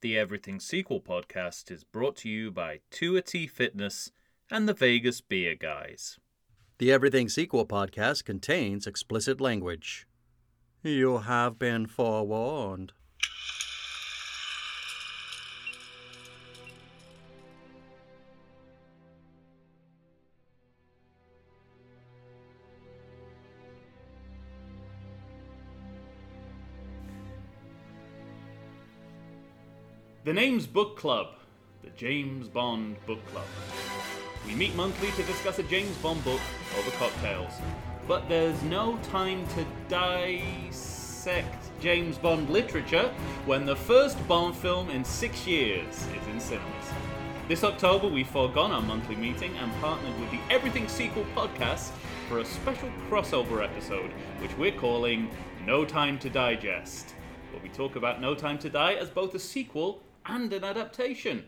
The Everything Sequel podcast is brought to you by Tuity Fitness and the Vegas Beer Guys. The Everything Sequel podcast contains explicit language. You have been forewarned. Name's Book Club, the James Bond Book Club. We meet monthly to discuss a James Bond book over cocktails, but there's no time to dissect James Bond literature when the first Bond film in six years is in cinemas. This October, we've foregone our monthly meeting and partnered with the Everything Sequel podcast for a special crossover episode, which we're calling No Time to Digest, where we talk about No Time to Die as both a sequel and an adaptation.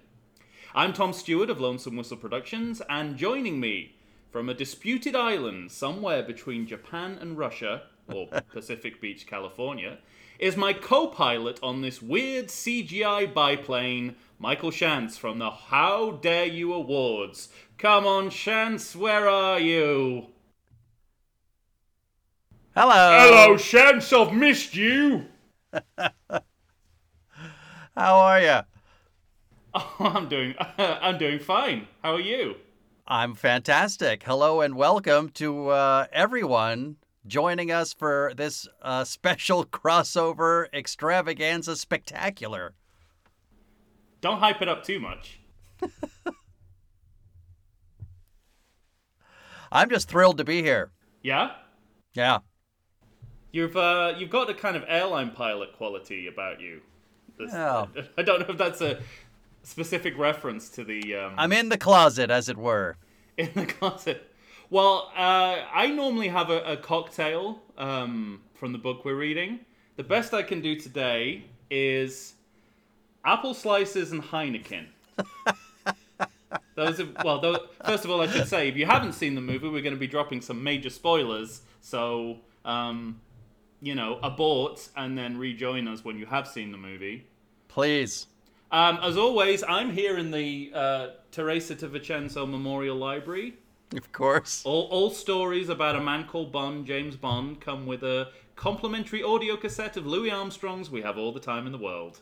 I'm Tom Stewart of Lonesome Whistle Productions, and joining me from a disputed island somewhere between Japan and Russia, or Pacific Beach, California, is my co pilot on this weird CGI biplane, Michael Shantz from the How Dare You Awards. Come on, Shantz, where are you? Hello. Hello, Shantz, I've missed you. How are you? Oh, I'm doing, I'm doing fine. How are you? I'm fantastic. Hello and welcome to uh, everyone joining us for this uh, special crossover extravaganza spectacular. Don't hype it up too much. I'm just thrilled to be here. Yeah? Yeah. You've uh, you've got a kind of airline pilot quality about you. This- Oh. I don't know if that's a specific reference to the um, I'm in the closet, as it were. in the closet. Well, uh, I normally have a, a cocktail um, from the book we're reading. The best I can do today is apple slices and Heineken. Those are well. Those, first of all, I should say, if you haven't seen the movie, we're going to be dropping some major spoilers. So, um, you know, abort and then rejoin us when you have seen the movie. Please. Um, as always, I'm here in the uh, Teresa di Vicenzo Memorial Library. Of course. All, all stories about a man called Bond, James Bond, come with a complimentary audio cassette of Louis Armstrong's We Have All the Time in the World.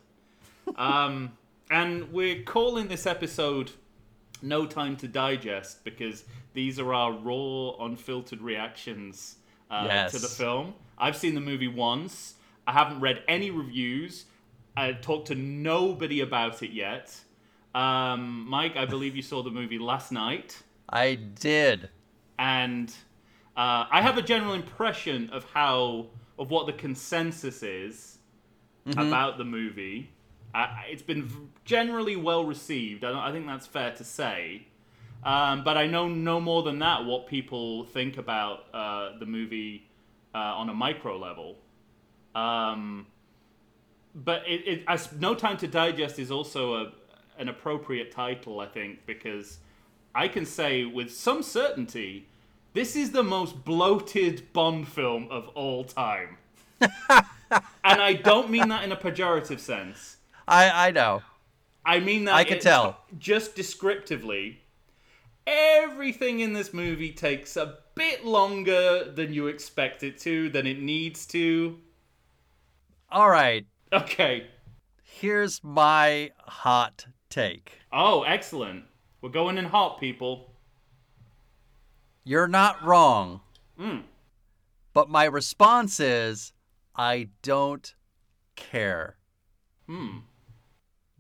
Um, and we're calling this episode No Time to Digest because these are our raw, unfiltered reactions uh, Yes. to the film. I've seen the movie once. I haven't read any reviews. I talked to nobody about it yet. Um, Mike, I believe you saw the movie last night I did. and uh, I have a general impression of how of what the consensus is about the movie. Uh, it's been generally well received. I, I think that's fair to say. Um, but I know no more than that what people think about uh, the movie uh, on a micro level. Um, but it, it as No Time to Digest is also a, an appropriate title, I think, because I can say with some certainty this is the most bloated Bond film of all time. and I don't mean that in a pejorative sense. I I know. I mean that I it- tell. Just descriptively, everything in this movie takes a bit longer than you expect it to, than it needs to. All right. Okay. Here's my hot take. Oh, excellent. We're going in hot, people. You're not wrong. Mm. But my response is I don't care. Hmm.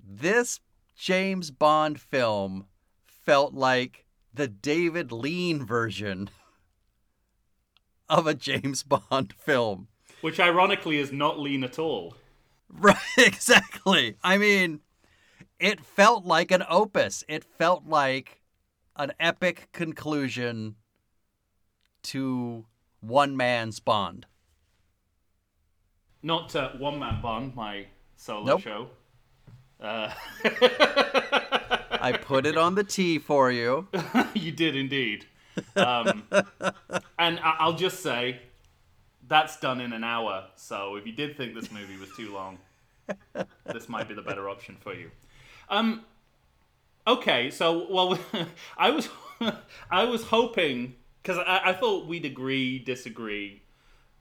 This James Bond film felt like the David Lean version of a James Bond film. Which ironically is not lean at all. Right, exactly. I mean, it felt like an opus. It felt like an epic conclusion to one man's Bond. Not uh, One Man Bond, my solo Nope. show. Uh, I put it on the tee for you. you did indeed. Um, and I- I'll just say, that's done in an hour. So if you did think this movie was too long, this might be the better option for you. Um. Okay, so well, I was I was hoping because I, I thought we'd agree, disagree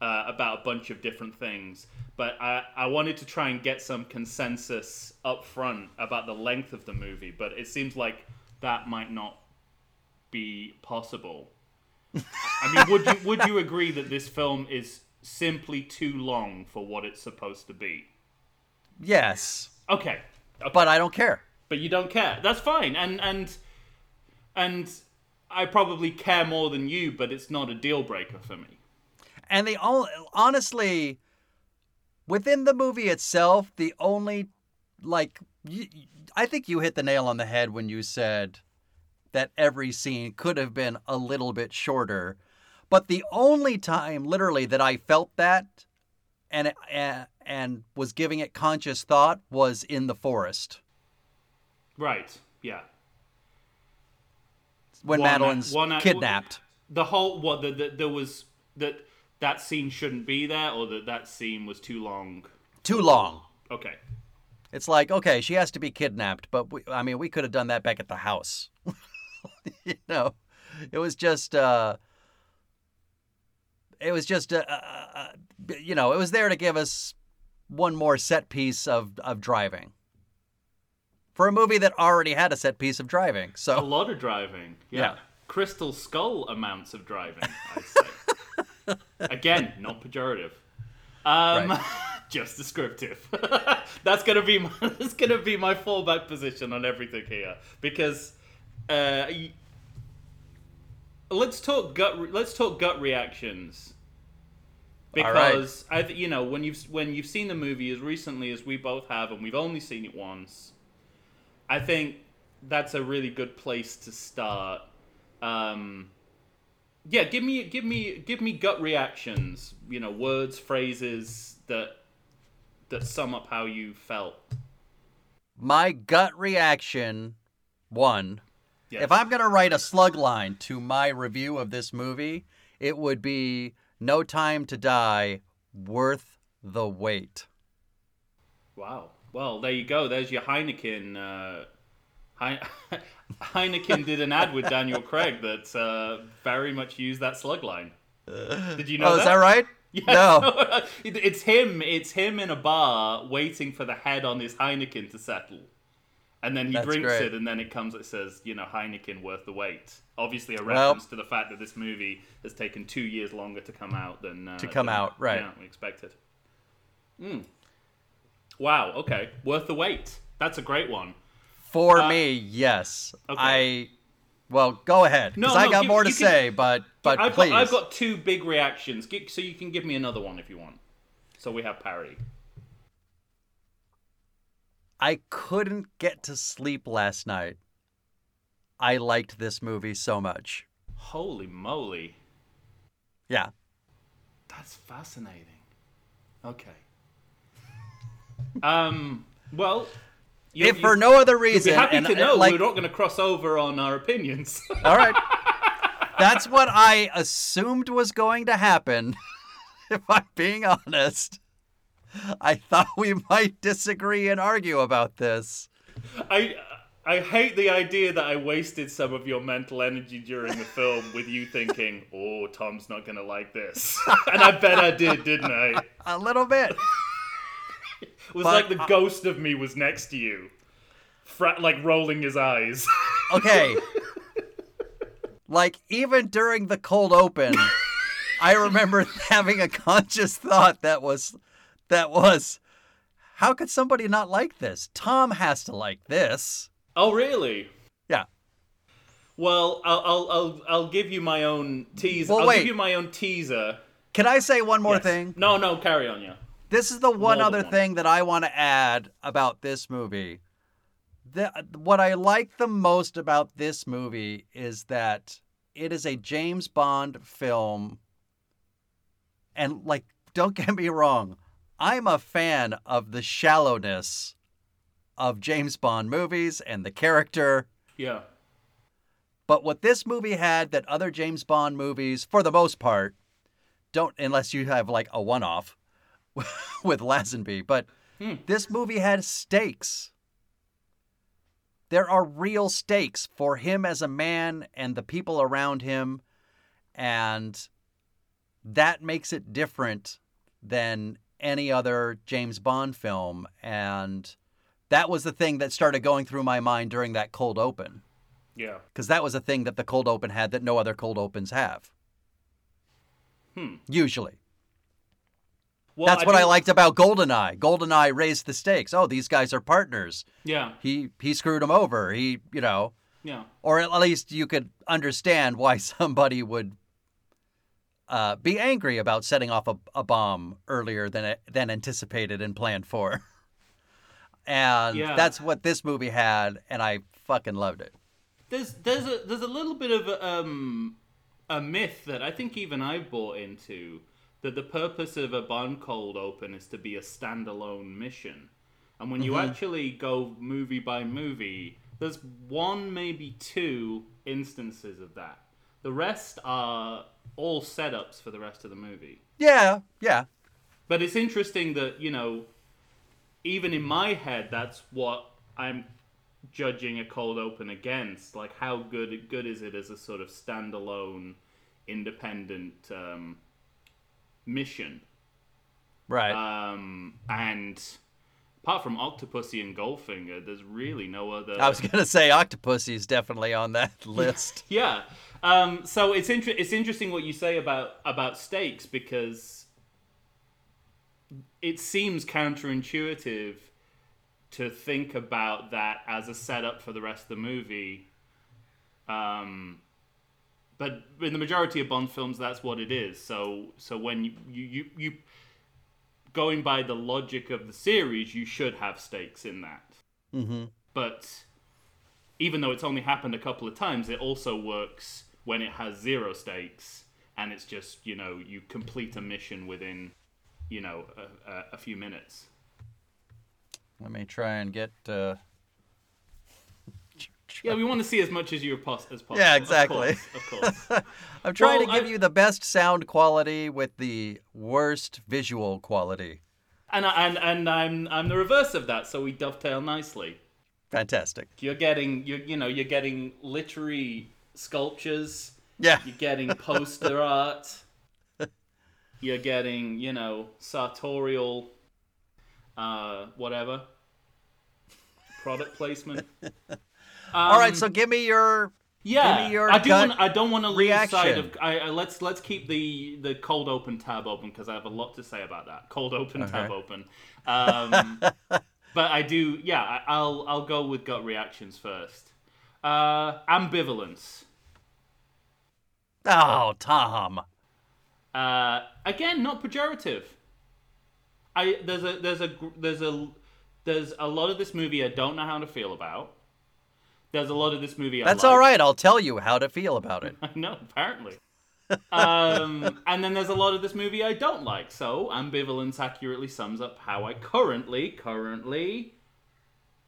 uh, about a bunch of different things, but I, I wanted to try and get some consensus up front about the length of the movie, but it seems like that might not be possible. I mean, would you would you agree that this film is simply too long for what it's supposed to be? Yes, Okay, okay. but I don't care. but you don't care. That's fine, and and and I probably care more than you, but it's not a deal breaker for me. And the only, honestly, within the movie itself, the only, like, I think you hit the nail on the head when you said that every scene could have been a little bit shorter. But the only time, literally, that I felt that and and, and was giving it conscious thought was in the forest Right? Yeah. when One- Madeline's one kidnapped. The whole what the, the there was that that scene shouldn't be there, or that that scene was too long. Too long. Okay. It's like, okay, she has to be kidnapped, but we, I mean, we could have done that back at the house. you know, it was just, uh, it was just, uh, uh, uh, you know, it was there to give us one more set piece of, of driving for a movie that already had a set piece of driving. So a lot of driving. Yeah. Yeah. Crystal skull amounts of driving. I say. Again, not pejorative. Um, Right. just descriptive. that's gonna be my that's gonna be my fallback position on everything here because uh, let's talk gut re- let's talk gut reactions. Right. because I th- you know when you've when you've seen the movie as recently as we both have and we've only seen it once I think that's a really good place to start. Um, yeah give me give me give me gut reactions you know words phrases that that sum up how you felt. My gut reaction one yes. If I'm going to write a slug line to my review of this movie, it would be No Time to Die, worth the wait. wow well there you go there's your heineken uh, Hein- heineken did an ad with daniel craig that uh, very much used that slug line did you know oh, that is that right? Yes. No. It's him. It's him in a bar waiting for the head on his Heineken to settle, and then he That's drinks great. it, and then it comes. It says, you know, Heineken worth the wait. Obviously, a Well- reference to the fact that this movie has taken two years longer to come out than uh, To come than- out, right. Yeah, we expected. Mm. Wow. Okay, worth the wait. That's a great one. For Uh, me, yes. okay. I. Well, go ahead. No, Because I got you- more to can- say, but but I've please. got, I've got two big reactions, so you can give me another one if you want. So we have parody. I couldn't get to sleep last night. I liked this movie so much. Holy moly. Yeah. That's fascinating. Okay. Um. Well, you, if for no other you'll be reason, happy and, to uh, know like, we're not going to cross over on our opinions. All right. That's what I assumed was going to happen. If I'm being honest, I thought we might disagree and argue about this. I I hate the idea that I wasted some of your mental energy during the film with you thinking, "Oh, Tom's not going to like this," and I bet I did, didn't I? A little bit. It was But like the ghost of me was next to you, fra- like rolling his eyes. Okay. Like, even during the cold open, I remember having a conscious thought that was, that was, how could somebody not like this? Tom has to like this. oh, really? Yeah. Well, I'll I'll I'll, I'll give you my own teaser. Well, I'll wait. give you my own teaser. Can I say one more Yes. thing? No, no, carry on, yeah. This is the one other one. thing that I want to add about this movie. The, what I like the most about this movie is that it is a James Bond film. And, like, don't get me wrong, I'm a fan of the shallowness of James Bond movies and the character. Yeah. But what this movie had that other James Bond movies, for the most part, don't, unless you have like a one off with Lazenby. But hmm. This movie had stakes. There are real stakes for him as a man and the people around him, and that makes it different than any other James Bond film. And that was the thing that started going through my mind during that cold open, Yeah. because that was a thing that the cold open had that no other cold opens have. Hmm. Usually. Well, That's what I liked about Goldeneye. Goldeneye raised the stakes. Oh, these guys are partners. Yeah. He he screwed him over. He, you know, Yeah. or at least you could understand why somebody would uh, be angry about setting off a, a bomb earlier than than anticipated and planned for. And Yeah. that's what this movie had, and I fucking loved it. There's there's a there's a little bit of a, um a myth that I think even I bought into that the purpose of a bomb cold open is to be a standalone mission. And when you actually go movie by movie, there's one maybe two instances of that. The rest are all setups for the rest of the movie. Yeah, yeah, But it's interesting that, you know, even in my head, that's what I'm judging a cold open against. Like, how good good is it as a sort of standalone, independent um, mission? right. Um, and apart from Octopussy and Goldfinger, there's really no other. I was gonna say Octopussy is definitely on that list. Yeah. Um, so it's inter- it's interesting what you say about about stakes because it seems counterintuitive to think about that as a setup for the rest of the movie. Um, but in the majority of Bond films, that's what it is. So so when you you, you, you going by the logic of the series, you should have stakes in that. mm-hmm. But even though it's only happened a couple of times, it also works when it has zero stakes and it's just you know you complete a mission within you know a, a, few minutes. Let me try and get. Uh... Yeah, we want to see as much as you pos- as possible. Yeah, of exactly. course, Of course. I'm trying Well, to give I- you the best sound quality with the worst visual quality. and I, and and I'm I'm the reverse of that, so we dovetail nicely. Fantastic. You're getting you you know you're getting literary sculptures. Yeah. You're getting poster art. You're getting, you know, sartorial, uh, whatever, product placement. All right, Um, so give me your. yeah, give me your I do. Want, I don't want to lose sight reaction. of. I, I, let's let's keep the the cold open tab open because I have a lot to say about that. Cold open tab open. Um, but I do. Yeah, I, I'll I'll go with gut reactions first. Uh, ambivalence. Oh, Tom. Uh, again, not pejorative. I there's a there's a there's a there's a lot of this movie I don't know how to feel about. There's a lot of this movie I That's like. all right. I'll tell you how to feel about it. I know, apparently. um, and then there's a lot of this movie I don't like. So ambivalence accurately sums up how I currently, currently,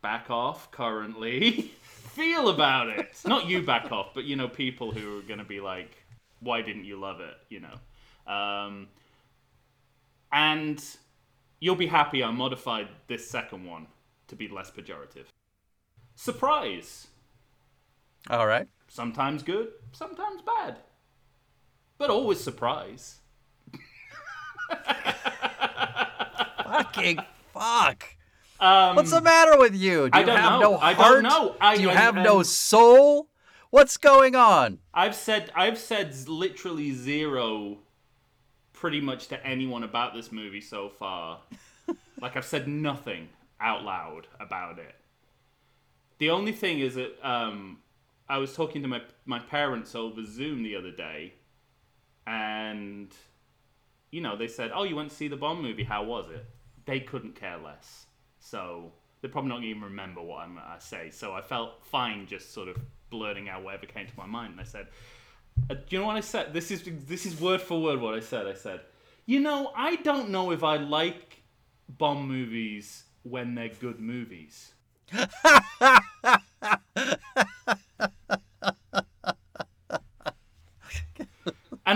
back off, currently feel about it. Not you back off, but you know, people who are gonna be like, "Why didn't you love it?" You know. Um, and you'll be happy I modified this second one to be less pejorative. Surprise All right. sometimes good, sometimes bad, but always surprise. Fucking fuck. Um, What's the matter with you? Do I you don't have know. no I don't know. I- Do you I- have no I'm- soul? What's going on? I've said I've said literally zero, pretty much to anyone about this movie so far. like I've said nothing out loud about it. The only thing is that um, I was talking to my my parents over Zoom the other day, and you know they said, "Oh, you went to see the Bond movie? How was it?" They couldn't care less, so they're probably not even remember what I'm, I say. So I felt fine just sort of blurting out whatever came to my mind, and I said, uh, "Do you know what I said? This is this is word for word what I said. I said, you know, I don't know if I like Bond movies when they're good movies."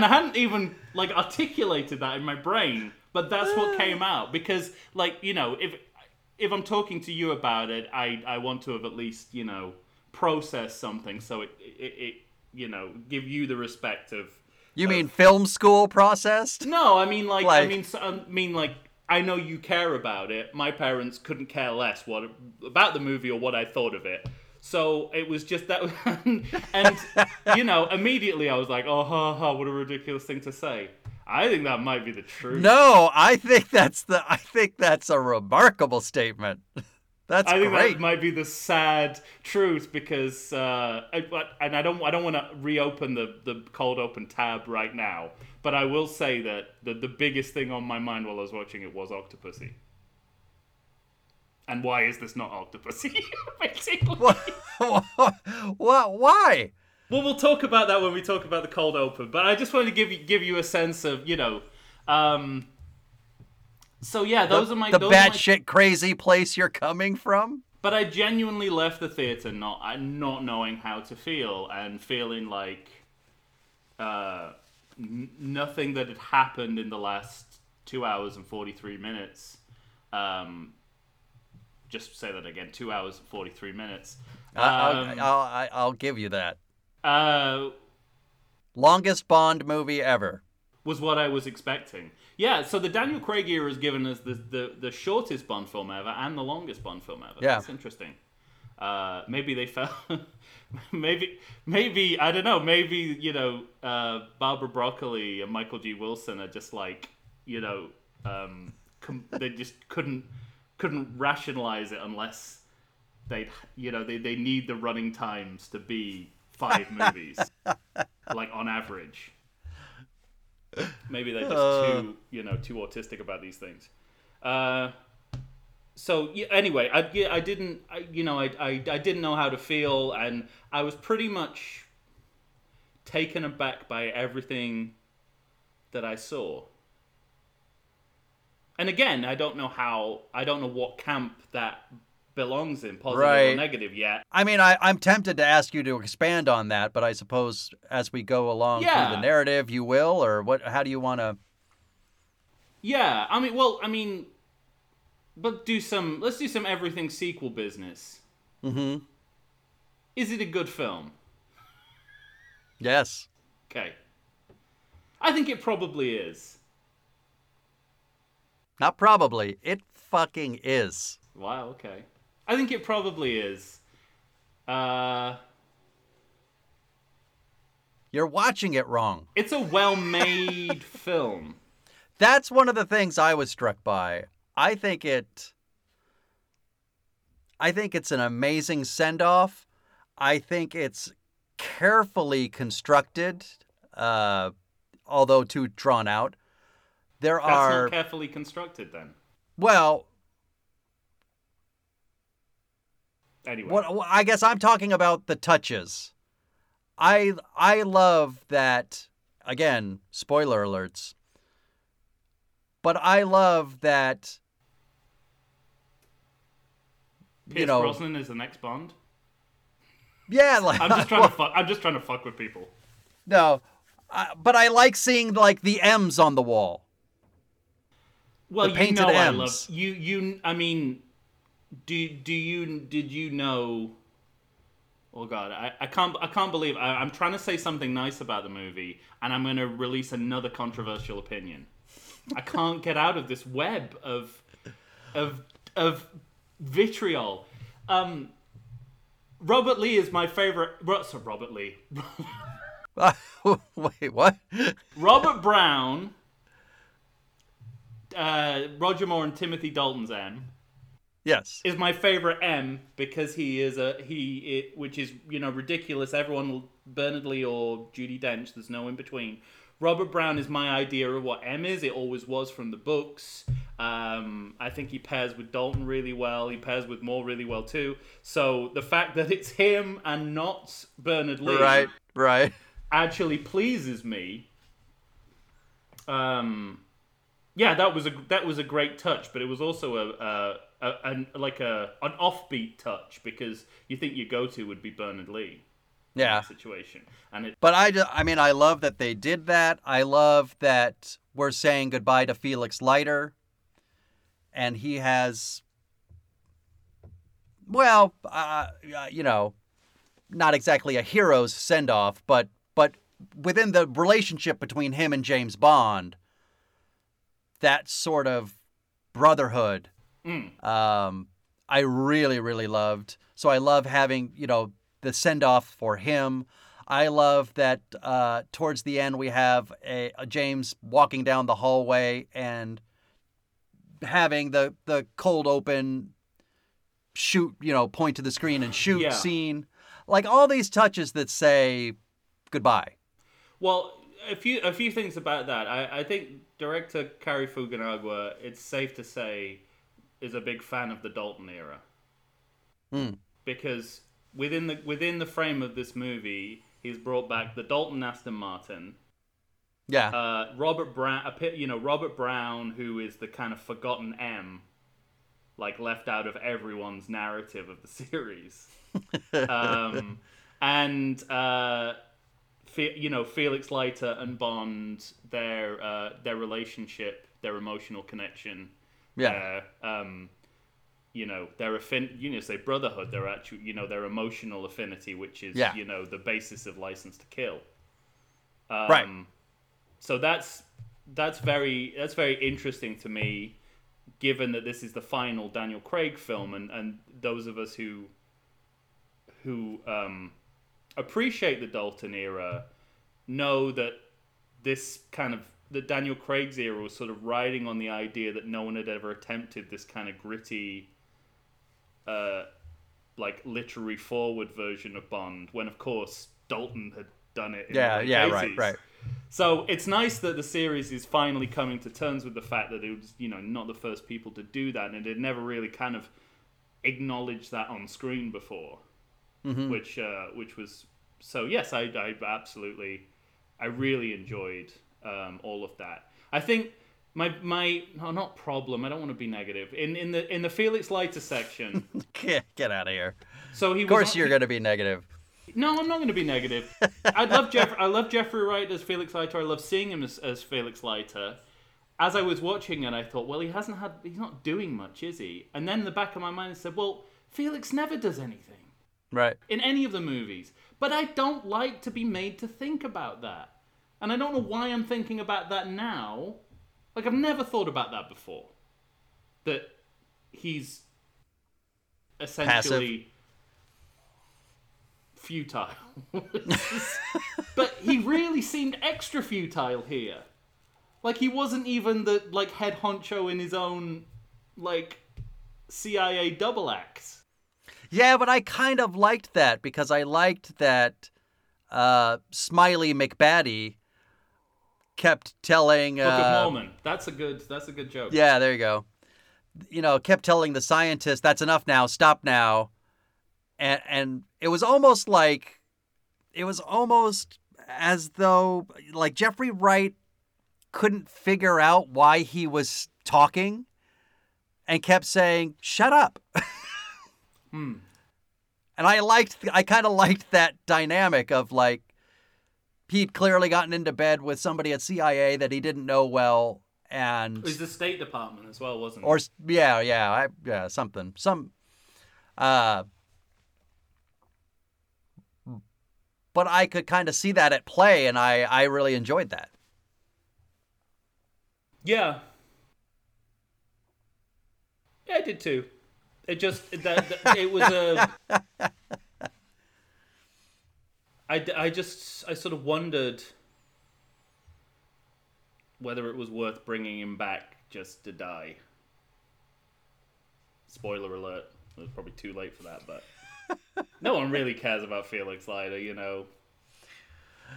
and I hadn't even like articulated that in my brain, but that's what uh. came out because, like, you know, if if I'm talking to you about it, I I want to have at least you know processed something, so it it, it you know give you the respect of. You mean film school processed? No, I mean like, I mean I um, mean like I know you care about it. My parents couldn't care less what about the movie or what I thought of it. So it was just that, and you know, immediately I was like, "Oh, ha, ha, what a ridiculous thing to say." I think that might be the truth. No, I think that's the. I think that's a remarkable statement. That's I think great. that might be the sad truth because, uh, I, and I don't, I don't want to reopen the the cold open tab right now. But I will say that the the biggest thing on my mind while I was watching it was Octopussy. And why is this not Octopussy? Basically. what? what? Why? Well, we'll talk about that when we talk about the cold open. But I just wanted to give you give you a sense of you know. Um, so yeah, those are my the those are my batshit crazy place you're coming from. But I genuinely left the theater not uh, not knowing how to feel and feeling like uh, n- nothing that had happened in the last two hours and forty three minutes. Um, just say that again: two hours and forty three minutes. I- Um, I'll, I'll, I'll give you that. uh, Longest Bond movie ever. was what I was expecting. Yeah, so the Daniel Craig era has given us the, the, the shortest Bond film ever and the longest Bond film ever. Yeah. That's interesting. Uh, maybe they felt. maybe, maybe I don't know. Maybe you know, uh, Barbara Broccoli and Michael G. Wilson are just like you know, um, com- they just couldn't couldn't rationalize it unless they you know they, they need the running times to be five movies like on average. Maybe they're just Uh. too you know too autistic about these things. Uh so yeah, anyway i yeah, i didn't I, you know I, I i didn't know how to feel and i was pretty much taken aback by everything that i saw and again i don't know how i don't know what camp that belongs in positive or negative yet I mean, I, I'm tempted to ask you to expand on that, but I suppose as we go along Yeah. through the narrative, you will, or what? How do you want to? Yeah, I mean, well, I mean, but do some. Let's do some everything sequel business. Mm-hmm. Is it a good film? Yes. Okay. I think it probably is. Not probably. It fucking is. Wow. Okay. I think it probably is. Uh, You're watching it wrong. it's a well-made film. That's one of the things I was struck by. I think it. I think it's an amazing send off. I think it's carefully constructed, uh, although too drawn out. There That's are not carefully constructed. Then. well, Anyway. what I guess I'm talking about the touches. I I love that again, spoiler alerts. But I love that Pierce you know, Brosnan is the next Bond. yeah, like I'm just trying to fuck. I'm just trying to fuck with people. no, but I like seeing like the M's on the wall. Well, you know I love you. You, I mean, do do you did you know? Oh God, I, I can't I can't believe I, I'm trying to say something nice about the movie, and I'm going to release another controversial opinion. I can't get out of this web of of of vitriol. Um, Robert Lee is my favorite. So Robert Lee, Wait, what? Robert Brown, uh, Roger Moore, and Timothy Dalton's M. yes. is my favorite M because he is a he, it, which is you know ridiculous. Everyone Bernard Lee or Judi Dench. There's no in between. Robert Brown is my idea of what M is. It always was from the books. Um, I think he pairs with Dalton really well. He pairs with Moore really well too. So the fact that it's him and not Bernard Lee Right, right. actually pleases me. Um, yeah, that was a that was a great touch, but it was also a, a, a an, like a an offbeat touch because you think your go to would be Bernard Lee Yeah. situation, and it But I, I mean, I love that they did that. I love that we're saying goodbye to Felix Leiter, and he has well, uh, uh, you know, not exactly a hero's send off, but but within the relationship between him and James Bond, that sort of brotherhood, um, I really really loved. So I love having you know the send off for him. I love that uh, towards the end we have a, a James walking down the hallway and having the the cold open shoot, you know, point to the screen and shoot Yeah. scene. Like all these touches that say goodbye. Well, a few a few things about that. I, I think director Cary Fukunaga, it's safe to say, is a big fan of the Dalton era. Hmm. Because within the within the frame of this movie, he's brought back the Dalton Aston Martin, Yeah. uh, Robert Brown, you know Robert Brown, who is the kind of forgotten M, like left out of everyone's narrative of the series, um, and uh, Fe- you know Felix Leiter and Bond, their uh, their relationship, their emotional connection, yeah. uh, um, you know their affin- you know say brotherhood, their actual you know their emotional affinity, which is Yeah. you know the basis of Licence to Kill. Um, Right. So that's that's very that's very interesting to me, given that this is the final Daniel Craig film, and and those of us who who um, appreciate the Dalton era know that this kind of the Daniel Craig's era was sort of riding on the idea that no one had ever attempted this kind of gritty, uh, like literary forward version of Bond. When of course Dalton had done it. In Yeah, yeah, 80s. right, right. So it's nice that the series is finally coming to terms with the fact that it was, you know, not the first people to do that, and it had never really kind of acknowledged that on screen before, which uh, which was so. Yes, I, I absolutely, I really enjoyed um, all of that. I think my my no, not problem. I don't want to be negative. In in the in the Felix Leiter section, Get, get out of here. so he Of course, you're going to be negative. no, I'm not going to be negative. I love Jeff. I love Jeffrey Wright as Felix Leiter. I love seeing him as, as Felix Leiter. As I was watching it, I thought, well, he hasn't had. He's not doing much, is he? And then in the back of my mind said, well, Felix never does anything Right. in any of the movies. But I don't like to be made to think about that, and I don't know why I'm thinking about that now. Like I've never thought about that before. That he's essentially futile. but he really seemed extra futile here. Like he wasn't even the like head honcho in his own like CIA double act. Yeah, but I kind of liked that because I liked that uh, Smiley McBaddy kept telling. Book uh, of Mormon. That's a good. That's a good joke. Yeah, there you go. You know, kept telling the scientist, "That's enough now. Stop now," and and it was almost like, it was almost as though like Jeffrey Wright couldn't figure out why he was talking, and kept saying, "Shut up." Hmm. And I liked, I kind of liked that dynamic of like, he'd clearly gotten into bed with somebody at CIA that he didn't know well, and It was the State Department as well, wasn't it? Or yeah, yeah, I, yeah, something, some, uh, but I could kind of see that at play, and I I really enjoyed that. Yeah. Yeah, I did too. It just that, that it was a. I, I just I sort of wondered whether it was worth bringing him back just to die. Spoiler alert! It was probably too late for that, but no one really cares about Felix Leiter, you know.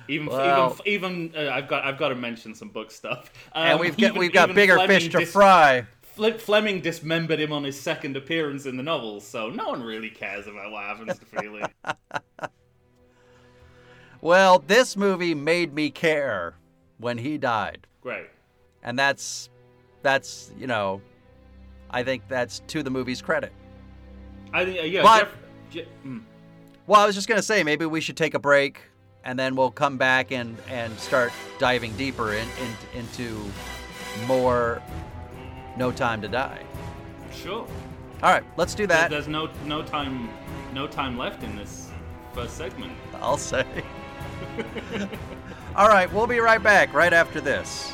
Even Well- even even uh, I've got I've got to mention some book stuff. and Um, we've got even- we've got bigger Fleming fish to dis- fry. Fle- Fleming dismembered him on his second appearance in the novels, so no one really cares about what happens to Felix. Well, this movie made me care when he died, Great. and that's that's you know, I think that's to the movie's credit. I think uh, yeah. But- Jeff, Je- mm. Well, I was just gonna say maybe we should take a break, and then we'll come back and and start diving deeper in, in into more No Time to Die. Sure. All right, let's do that. There's no no time no time left in this first segment. I'll say. All right, we'll be right back right after this.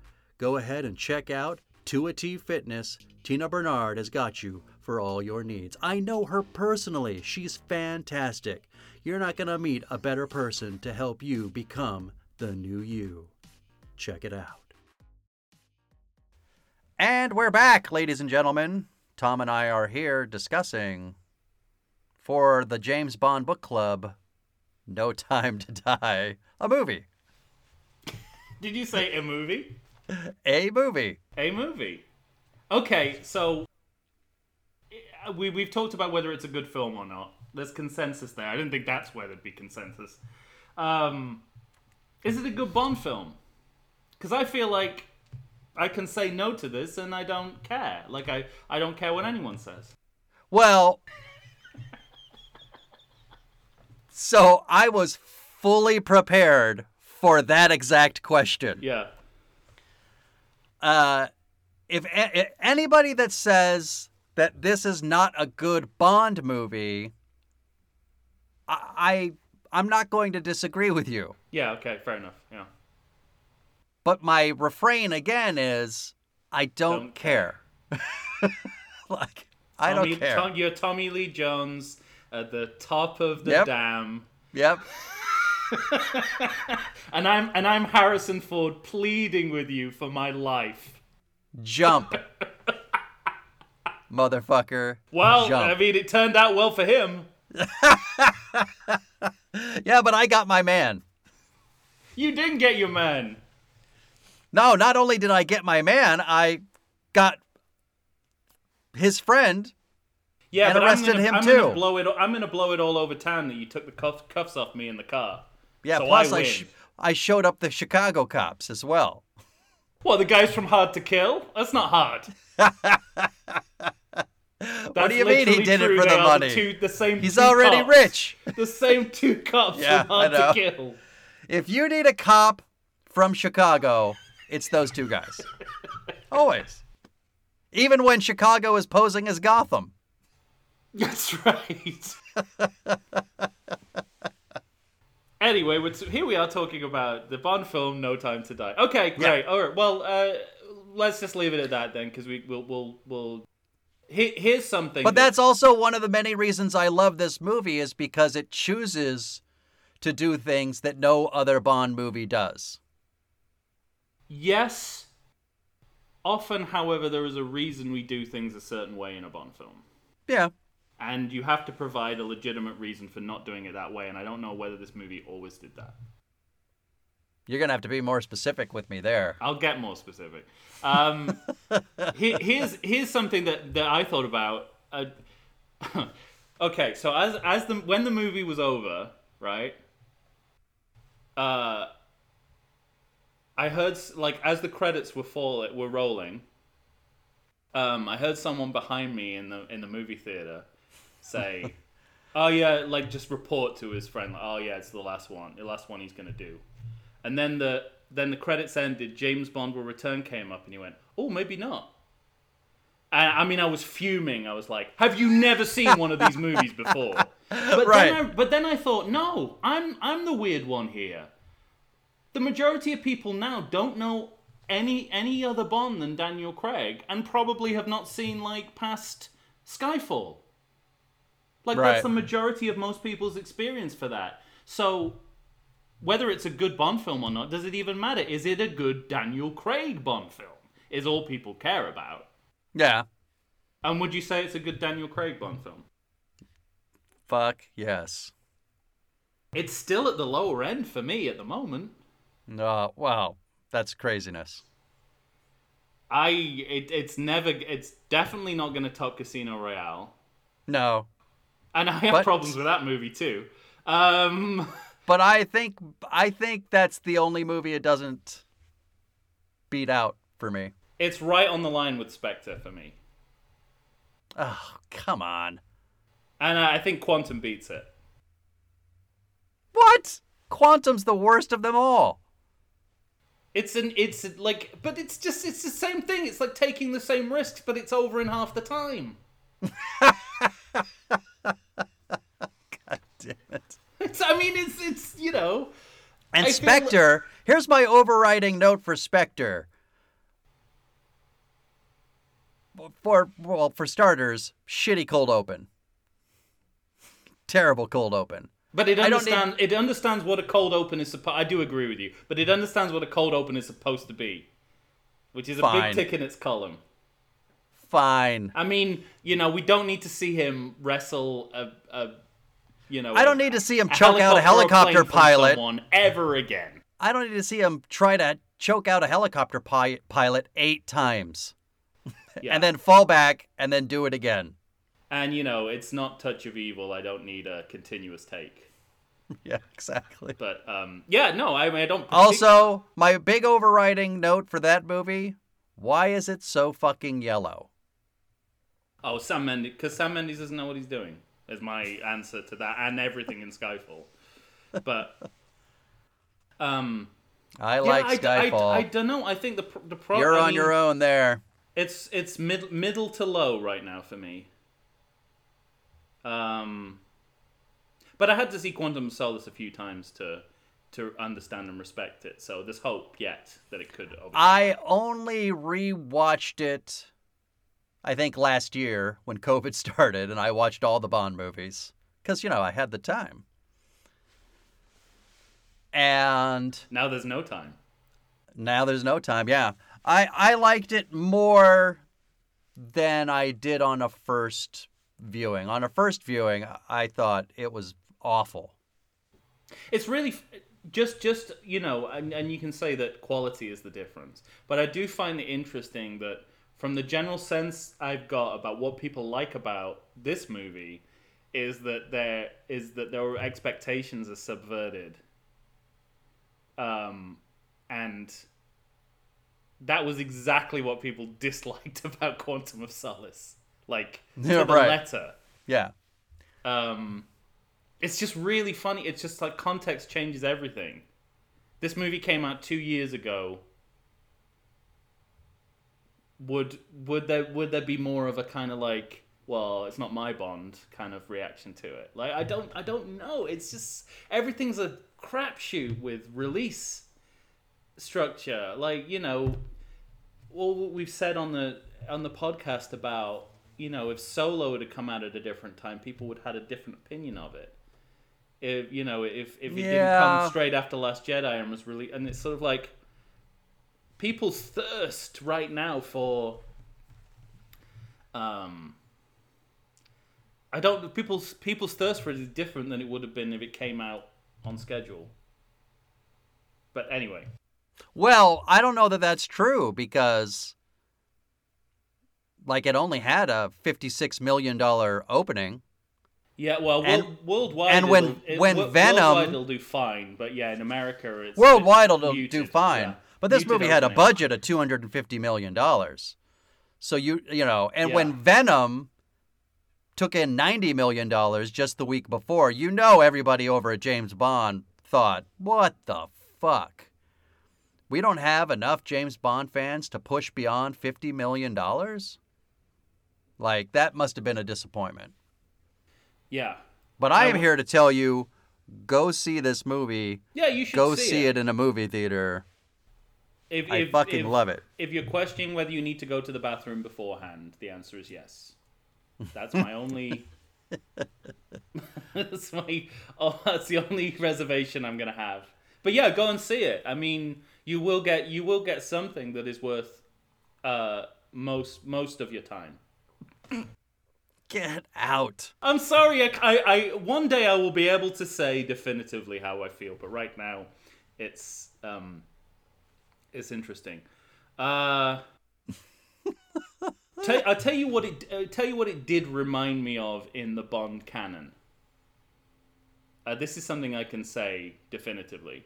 Go ahead and check out 2 T Fitness. Tina Bernard has got you for all your needs. I know her personally. She's fantastic. You're not going to meet a better person to help you become the new you. Check it out. And we're back, ladies and gentlemen. Tom and I are here discussing for the James Bond Book Club No Time to Die, a movie. Did you say a movie? A movie. A movie. Okay, so we we've talked about whether it's a good film or not. There's consensus there. I didn't think that's where there'd be consensus. Um, is it a good Bond film? Because I feel like I can say no to this and I don't care. Like I I don't care what anyone says. Well, so I was fully prepared for that exact question. Yeah. Uh, if a- anybody that says that this is not a good Bond movie, I, I I'm not going to disagree with you. Yeah. Okay. Fair enough. Yeah. But my refrain again is I don't, Don't care. like I Tommy, don't care. Tom, you're Tommy Lee Jones at the top of the Yep. dam. Yep. and I'm and I'm Harrison Ford pleading with you for my life. Jump. Motherfucker. Well, Jump. I mean, it turned out well for him. Yeah, but I got my man. You didn't get your man. No, not only did I get my man, I got his friend. Yeah, And but arrested I'm gonna, him I'm too. Gonna blow it. I'm gonna blow it all over town that you took the cuff, cuffs off me in the car. Yeah, So plus I I, sh- I showed up the Chicago cops as well. Well, the guys from Hard to Kill? That's not hard. what do you mean he did it for the money? two, the same. He's already cops. rich. The same two cops Yeah, from Hard to Kill. If you need a cop from Chicago, it's those two guys. Always. Even when Chicago is posing as Gotham. That's right. Anyway, here we are talking about the Bond film "No Time to Die." Okay, great. All right. Well, uh, let's just leave it at that then, because we will we'll we'll. Here, here's something. But that- that's also one of the many reasons I love this movie is because it chooses to do things that no other Bond movie does. yes. Often, however, there is a reason we do things a certain way in a Bond film. Yeah. And you have to provide a legitimate reason for not doing it that way, and I don't know whether this movie always did that. You're going to have to be more specific with me there. I'll get more specific. Um, he- here's here's something that, that I thought about. Uh, okay, so as as the when the movie was over, right? Uh, I heard like as the credits were fall were rolling. Um, I heard someone behind me in the in the movie theater say, "Oh yeah, like just report to his friend. Like, oh yeah, it's the last one. The last one he's gonna do." And then the then the credits ended. James Bond will return came up, and he went, "Oh, maybe not." And I mean, I was fuming. I was like, "Have you never seen one of these movies before?" But Right. then I, but then I thought, no, I'm I'm the weird one here. The majority of people now don't know any any other Bond than Daniel Craig, and probably have not seen like past Skyfall. Like Right. that's the majority of most people's experience for that. So whether it's a good Bond film or not, does it even matter? Is it a good Daniel Craig Bond film? Is all people care about. Yeah. And would you say it's a good Daniel Craig Bond film? Fuck yes. It's still at the lower end for me at the moment. No, well, that's craziness. I it, it's never it's definitely not going to top Casino Royale. No, And I have But- problems with that movie too. Um but I think I think that's the only movie it doesn't beat out for me. it's right on the line with Spectre for me. Oh, come on. And I think Quantum beats it. What? Quantum's the worst of them all. It's an it's like but it's just it's the same thing. It's like taking the same risks but it's over in half the time. Damn it. It's I mean it's it's you know And I Spectre, here's my overriding note for Spectre. For well, for starters, shitty cold open. Terrible cold open. But it don't need- understands it understands what a cold open is supposed. I do agree with you, but it understands what a cold open is supposed to be, which is a Fine. big tick in its column. Fine. I mean, you know, we don't need to see him wrestle a, a you know. I don't need to see him choke out a helicopter helicopter or plane from pilot. ever again. I don't need to see him try to choke out a helicopter pi- pilot eight times Yeah. and then fall back and then do it again. and you know, it's not touch of evil. I don't need a continuous take. Yeah, exactly. But um, yeah, no, I mean, I don't. Also, my big overriding note for that movie why is it so fucking yellow? oh, Sam Mendes, because Sam Mendes doesn't know what he's doing. Is my answer to that, and everything in Skyfall. But um, I yeah, like I, Skyfall. I, I, don't know. I think the the pro. You're I on mean, your own there. It's it's mid, middle to low right now for me. Um, but I had to see Quantum Solace a few times to to understand and respect it. So there's hope yet that it could. Overcome. I only rewatched it, I think last year when COVID started, and I watched all the Bond movies because you know I had the time. And now there's no time. now there's no time. Yeah, I I liked it more than I did on a first viewing. On a first viewing, I thought it was awful. It's really f- just just you know, and, and you can say that quality is the difference. But I do find it interesting that from the general sense I've got about what people like about this movie is that there is that their expectations are subverted. Um, and that was exactly what people disliked about Quantum of Solace, like to the right. letter Yeah. um, it's just really funny. It's just like context changes everything. This movie came out two years ago. Would would there would there be more of a kind of like, well, it's not my Bond kind of reaction to it? Like I don't I don't know. It's just everything's a crapshoot with release structure. Like you know, all we've said on the on the podcast about you know if Solo had come out at a different time, people would have had a different opinion of it. If you know if if it didn't come straight after Last Jedi and was really and it's sort of like people's thirst right now for um I don't people's people's thirst for it is different than it would have been if it came out on schedule. But anyway, Well, I don't know that that's true because, like, it only had a fifty-six million dollar opening. Yeah, well, And- worldwide, and when- it, when Venom- worldwide it'll do fine, but yeah, in America, it's Worldwide, it'll muted, do fine. yeah. But this movie had a budget of two hundred and fifty million dollars. So you you know, and Yeah. when Venom took in ninety million dollars just the week before, you know everybody over at James Bond thought, "What the fuck? We don't have enough James Bond fans to push beyond fifty million dollars." Like that must have been a disappointment. Yeah, But I am here to tell you, go see this movie. yeah, you should Go see, see it in a movie theater. If, I if- fucking if- love it. If you're questioning whether you need to go to the bathroom beforehand, the answer is yes. That's my only. that's my. Oh, that's the only reservation I'm gonna have. But yeah, go and see it. I mean, you will get you will get something that is worth uh, most most of your time. Get out. I'm sorry. I, I, I one day I will be able to say definitively how I feel, but right now, it's um, it's interesting. Uh, tell, I'll tell you what it uh, tell you what it did remind me of in the Bond canon. Uh, this is something I can say definitively.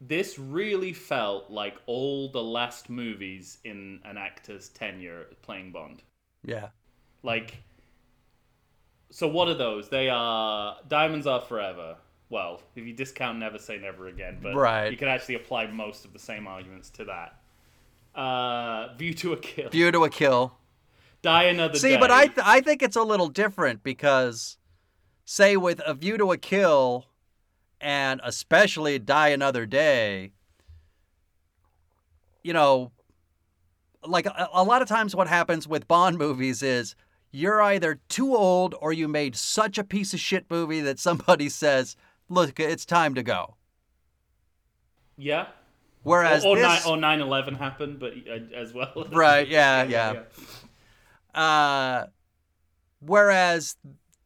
This really felt like all the last movies in an actor's tenure playing Bond. Yeah. Like, so what are those? They are Diamonds Are Forever. Well, if you discount Never Say Never Again, but Right. you can actually apply most of the same arguments to that. Uh, View to a Kill. View to a kill. Die Another Day. See, Day. but I th- I think it's a little different because, say, with a view to a kill, and especially die another day. You know, like a, a lot of times, what happens with Bond movies is you're either too old or you made such a piece of shit movie that somebody says, "Look, it's time to go." yeah. Whereas or, or, this, ni- or 9/11 happened, but uh, as well. Right, yeah, yeah. Uh, whereas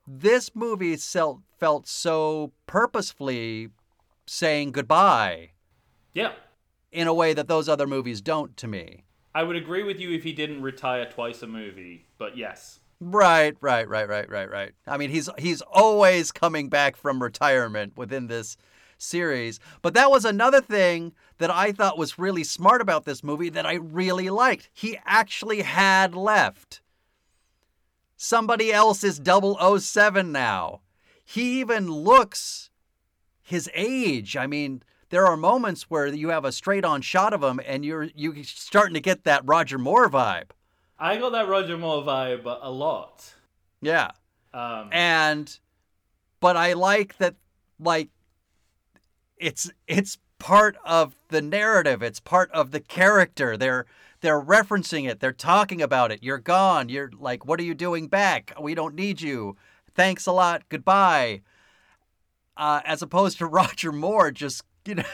this movie felt felt so purposefully saying goodbye Yeah. in a way that those other movies don't to me. I would agree with you if he didn't retire twice a movie, but yes. Right, right, right, right, right, right. I mean, he's he's always coming back from retirement within this series. But that was another thing that I thought was really smart about this movie that I really liked. He actually had left. Somebody else is 007 now. He even looks his age. I mean, there are moments where you have a straight on shot of him and you're you starting to get that Roger Moore vibe. I got that Roger Moore vibe a lot. Yeah. Um, and but I like that like it's it's part of the narrative. It's part of the character. They're they're referencing it. They're talking about it. You're gone. You're like, what are you doing back? We don't need you. Thanks a lot. Goodbye. Uh, as opposed to Roger Moore just you know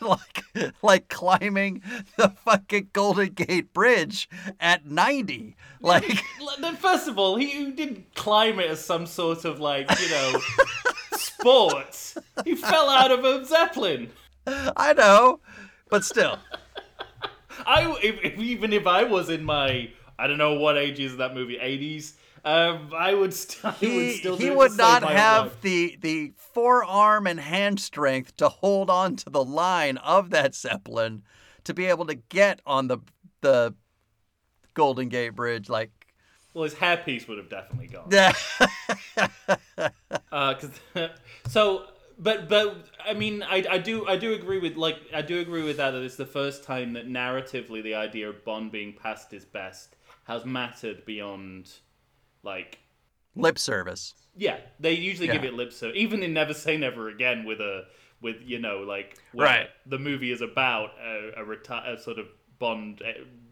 like like climbing the fucking Golden Gate Bridge at 90 like Then First of all, he didn't climb it as some sort of like you know sport. He fell out of a zeppelin. I know but still I if, if, even if I was in my I don't know what age is that movie eighties. Um, I would, st- I would still. he would not have life. the the forearm and hand strength to hold on to the line of that zeppelin to be able to get on the the Golden Gate Bridge like Well, his hairpiece would have definitely gone. yeah Uh so, but but I mean, I, I do I do agree with like I do agree with that that it's the first time that narratively the idea of Bond being past his best has mattered beyond like lip service. yeah they usually give it lip service even in Never Say Never Again with a with you know like where Right. the movie is about a, a, reti- a sort of Bond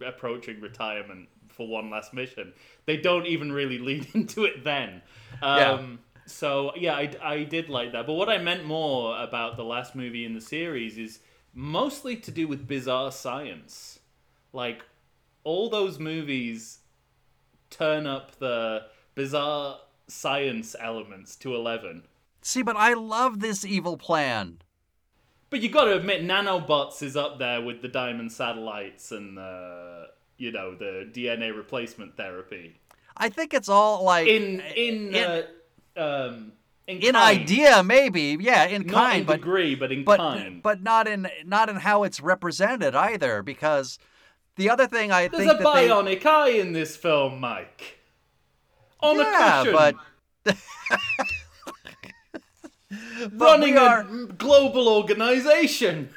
approaching retirement for one last mission. They don't even really lead into it then. Um, Yeah. So yeah, I, I did like that. But what I meant more about the last movie in the series is mostly to do with bizarre science. Like all those movies turn up the bizarre science elements to 11. See, but I love this evil plan. But you got to admit, nanobots is up there with the diamond satellites and uh, you know the DNA replacement therapy I think it's all like in in in, uh, um, in, in idea, maybe, yeah, in not kind, in but degree, but in but kind. but not in not in how it's represented either. Because the other thing I There's think a that they bionic eye in this film, Mike. On yeah, a cushion, but but running are, a global organization.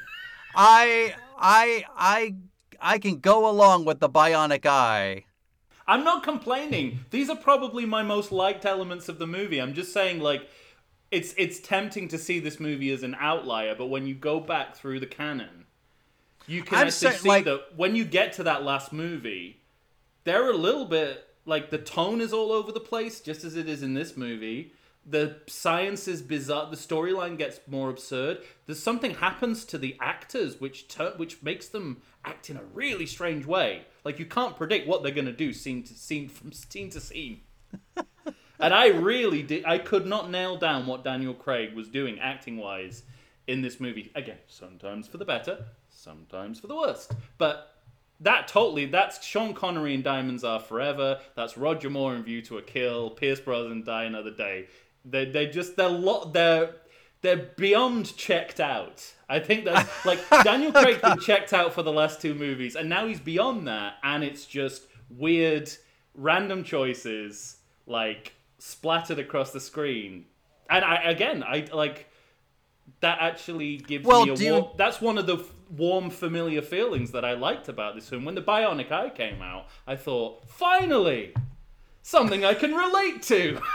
I I I I can go along with the bionic eye. I'm not complaining. These are probably my most liked elements of the movie. I'm just saying, like, it's it's tempting to see this movie as an outlier, but when you go back through the canon, you can I'm actually see like- that when you get to that last movie, they're a little bit like the tone is all over the place, just as it is in this movie. The science is bizarre. The storyline gets more absurd. There's something happens to the actors which tur- which makes them act in a really strange way. Like you can't predict what they're gonna do scene to scene from scene to scene. and I really did. I could not nail down what Daniel Craig was doing acting wise in this movie. Again, sometimes for the better, sometimes for the worst. But that totally that's Sean Connery in Diamonds Are Forever. That's Roger Moore in View to a Kill. Pierce Brosnan Die Another Day. They they just they're lot they're they're beyond checked out. I think that's like Daniel Craig's been checked out for the last two movies, and now he's beyond that, and it's just weird, random choices like splattered across the screen. And I again, I like that actually gives Well, me a do you- that's one of the warm familiar feelings that I liked about this film. When the Bionic Eye came out, I thought, finally, something I can relate to.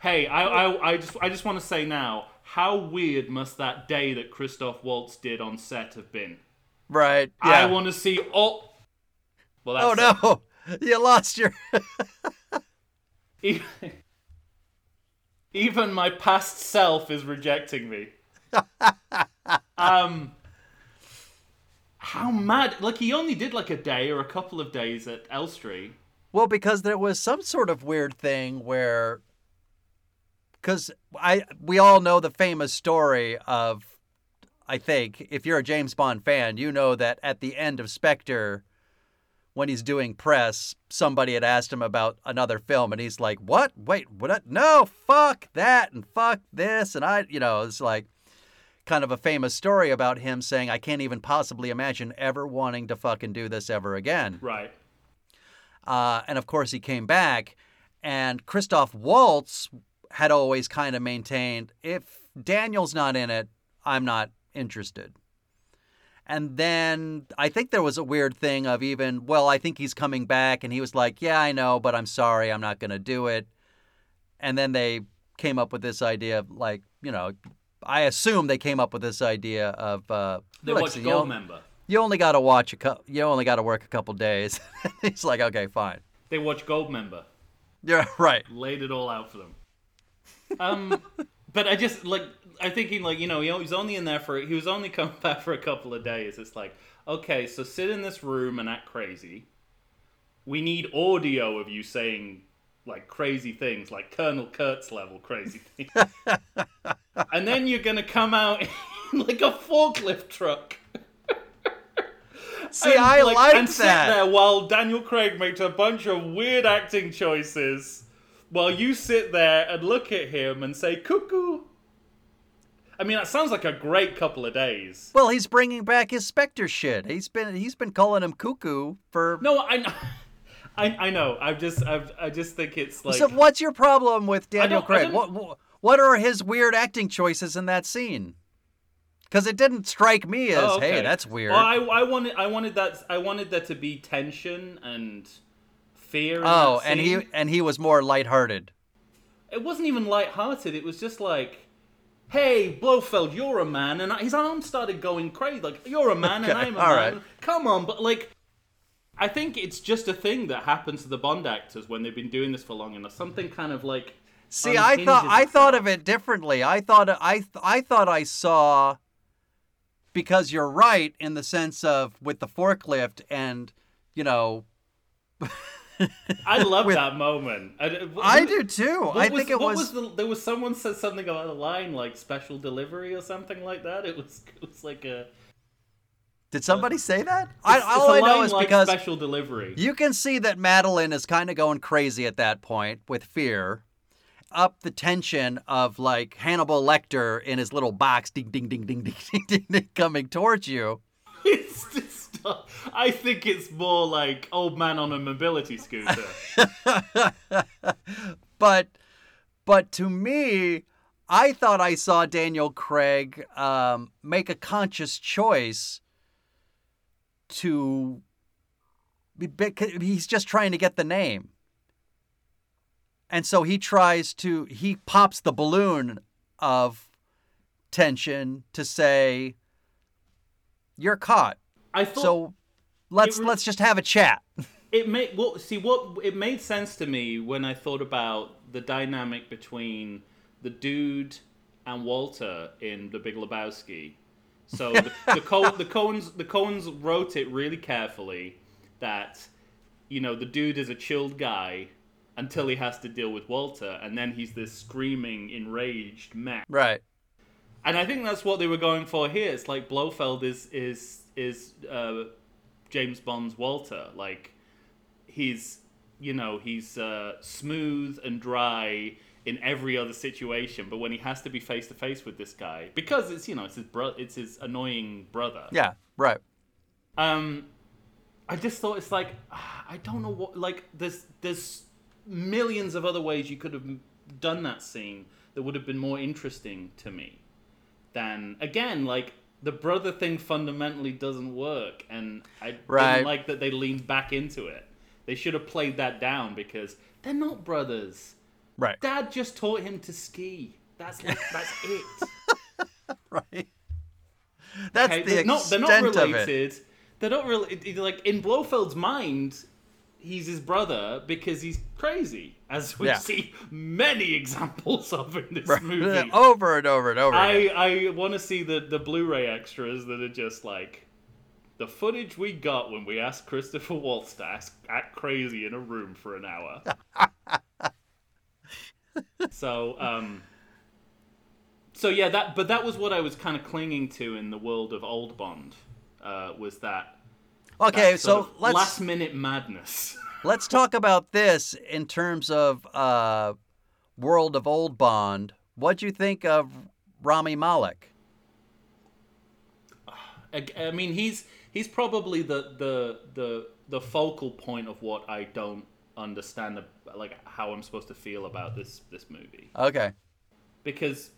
hey, I, I, I just I just want to say now, how weird must that day that Christoph Waltz did on set have been? Right. Yeah. I want to see all. Well, oh no, you lost your. Even, my past self is rejecting me. um, how mad! Like he only did like a day or a couple of days at Elstree. Well, because there was some sort of weird thing where, because I we all know the famous story of, I think if you're a James Bond fan, you know that at the end of Spectre, when he's doing press, somebody had asked him about another film, and he's like, "What? Wait, what? No, fuck that, and fuck this," and I, you know, it's like kind of a famous story about him saying, "I can't even possibly imagine ever wanting to fucking do this ever again." Right. Uh, and of course, he came back. And Christoph Waltz had always kind of maintained if Daniel's not in it, I'm not interested. And then I think there was a weird thing of even, well, I think he's coming back. And he was like, yeah, I know, but I'm sorry, I'm not going to do it. And then they came up with this idea of, like, you know, I assume they came up with this idea of, uh, They you Goldmember. you only got to watch a couple, you only got to work a couple days. he's like, okay, fine. They watch Goldmember. Yeah, right. Laid it all out for them. Um, but I just like I thinking like you know he was only in there for he was only coming back for a couple of days. It's like okay, so sit in this room and act crazy. We need audio of you saying like crazy things, like Colonel Kurtz level crazy things, and then you're gonna come out in like a forklift truck. See, and, I like, and that. sit there while Daniel Craig makes a bunch of weird acting choices, while you sit there and look at him and say "cuckoo." I mean, that sounds like a great couple of days. Well, he's bringing back his Spectre shit. He's been he's been calling him cuckoo for. No, I know, I, I know. I just, I, I just think it's like so what's your problem with Daniel Craig? don't- What what are his weird acting choices in that scene? Because it didn't strike me as, Oh, okay. hey, that's weird. Well, I, I wanted, I wanted that, I wanted there to be tension and fear. Oh, and he and he was more lighthearted. it wasn't even light-hearted. It was just like, "Hey, Blofeld, you're a man," and his arm started going crazy. Like, "You're a man, and I'm a man." right. Come on, but like, I think it's just a thing that happens to the Bond actors when they've been doing this for long enough. Something kind of like. See, I thought unhinges I thought of it differently. I thought I th- I thought I saw because you're right in the sense of with the forklift and you know I love with, that moment. I, I do too. I was, think it was, was the, there was someone said something about a line like special delivery or something like that. It was it was like a. Did somebody uh, say that? It's, I, all I know is like because special delivery. You can see that Madeline is kind of going crazy at that point with fear, up the tension of like Hannibal Lecter in his little box, ding ding ding ding ding ding ding, ding coming towards you. Just, I think it's more like old man on a mobility scooter. but, but to me, I thought I saw Daniel Craig um, make a conscious choice to. He's just trying to get the name. And so he tries to, he pops the balloon of tension to say, You're caught. I thought So let's re- let's just have a chat. it made well see what it made sense to me when I thought about the dynamic between the dude and Walter in The Big Lebowski. So the, the, Co- the Coens the Coens wrote it really carefully that you know the dude is a chilled guy until he has to deal with Walter, and then he's this screaming, enraged mess. Right. And I think that's what they were going for here. It's like Blofeld is is is uh, James Bond's Walter. Like he's you know he's uh, smooth and dry in every other situation, but when he has to be face to face with this guy, because it's you know it's his bro- it's his annoying brother. Yeah. Right. Um, I just thought it's like I don't know what like there's there's millions of other ways you could have done that scene that would have been more interesting to me than again like the brother thing fundamentally doesn't work and I Right. didn't like that they leaned back into it. They should have played that down because they're not brothers. Right. Dad just taught him to ski. That's like that's it. Right. That's Okay, the they're extent not, they're not of it. related. They're not really like in Blofeld's mind. He's his brother because he's crazy, as we Yeah. see many examples of in this Right. movie. over and over and over again. I I want to see the the Blu-ray extras that are just like the footage we got when we asked Christopher Waltz to ask, act crazy in a room for an hour. so um. So yeah, that but that was what I was kind of clinging to in the world of old Bond, uh, was that Okay, so let's last minute madness. let's talk about this in terms of uh, World of Old Bond. What do you think of Rami Malek? I, I mean, he's he's probably the the the the focal point of what I don't understand, like how I'm supposed to feel about this this movie Okay. because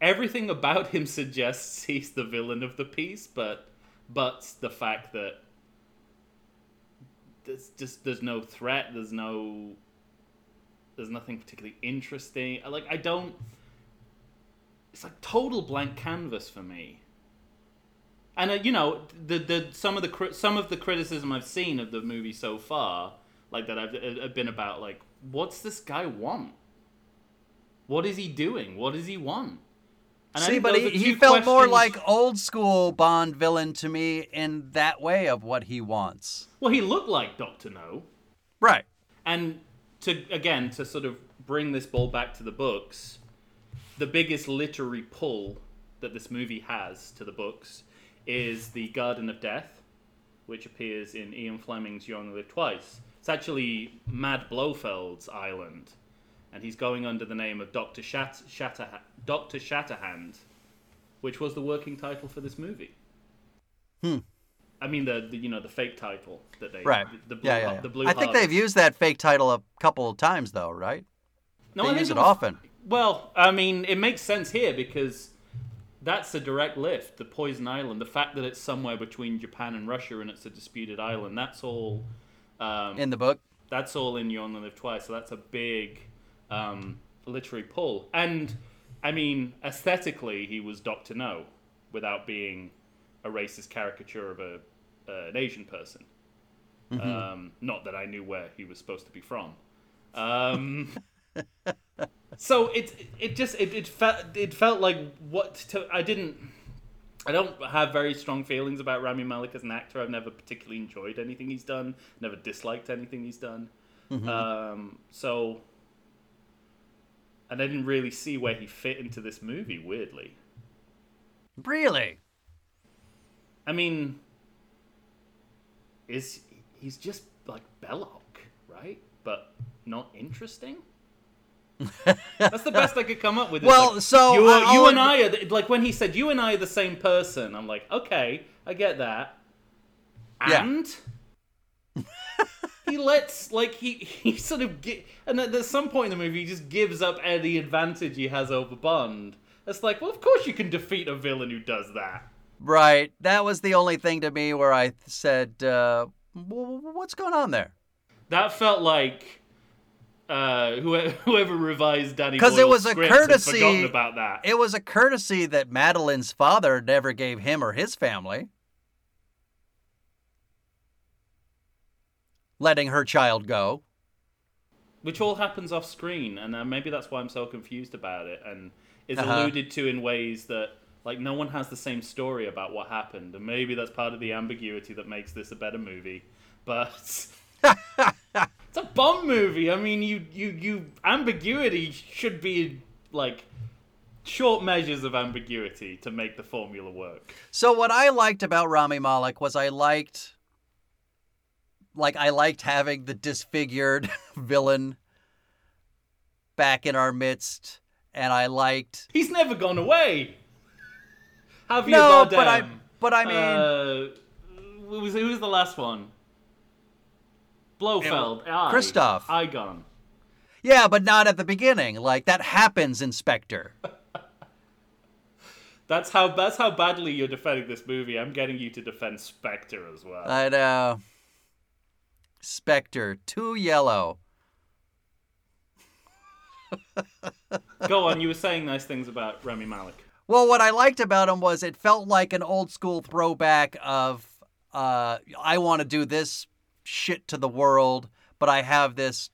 everything about him suggests he's the villain of the piece, but but the fact that there's just there's no threat, there's no there's nothing particularly interesting. Like I don't. It's like total blank canvas for me. And uh, you know the the some of the some of the criticism I've seen of the movie so far, like that I've uh, have been about like what's this guy want? What is he doing? What does he want? And See, but he, he felt more like old school Bond villain to me in that way of what he wants. well, he looked like Doctor No. Right. And to again to sort of bring this ball back to the books, the biggest literary pull that this movie has to the books is the Garden of Death, which appears in Ian Fleming's You Only Live Twice. It's actually Mad Blofeld's island, and he's going under the name of Doctor Shat- Shatterha- Doctor Shatterhand, which was the working title for this movie. Hmm. I mean the, the you know the fake title that they Right. the, the blue yeah, yeah, yeah. the blue I think they've used that fake title a couple of times, though, right? No, they I use it was- often. Well, I mean, it makes sense here because that's a direct lift. The Poison Island, the fact that it's somewhere between Japan and Russia and it's a disputed island, that's all. Um, In the book. that's all in You Only Live Twice. So that's a big um, literary pull. And I mean, aesthetically, he was Doctor No without being a racist caricature of a uh, an Asian person. Um, not that I knew where he was supposed to be from. Um, so it it just it, it felt it felt like what to, I didn't. I don't have very strong feelings about Rami Malek as an actor. I've never particularly enjoyed anything he's done. Never disliked anything he's done. Um, so, and I didn't really see where he fit into this movie. Weirdly, Really? I mean, is he's just like Belloq, right? But not interesting. That's the best I could come up with. Well, like, so you, I- you and I are the, like when he said you and I are the same person. I'm like, okay, I get that. Yeah. He lets like he he sort of get and at some point in the movie he just gives up any advantage he has over Bond. It's like, well, of course you can defeat a villain who does that. Right. That was the only thing to me where I said, uh, "W- w- "What's going on there?" That felt like uh, whoever, whoever revised Danny 'Cause it was a courtesy- about that. It was a courtesy that Madeline's father never gave him or his family. Letting her child go. which all happens off screen, and uh, maybe that's why I'm so confused about it, and is Uh-huh. alluded to in ways that like no one has the same story about what happened, and maybe that's part of the ambiguity that makes this a better movie. But it's a bomb movie. I mean, you you you ambiguity should be like short measures of ambiguity to make the formula work. So what I liked about Rami Malek was I liked like I liked having the disfigured villain back in our midst and I liked He's never gone away. Javier No, Bardem. but I but I mean uh, who was who was the last one? Blofeld. Aye. Christoph. Igon. yeah, but not at the beginning. Like that happens, in Spectre. That's how that's how badly you're defending this movie. I'm getting you to defend Spectre as well. I know. Spectre, too yellow. Go on. You were saying nice things about Rami Malek. Well, what I liked about him was it felt like an old school throwback of uh, I want to do this shit to the world, but I have this.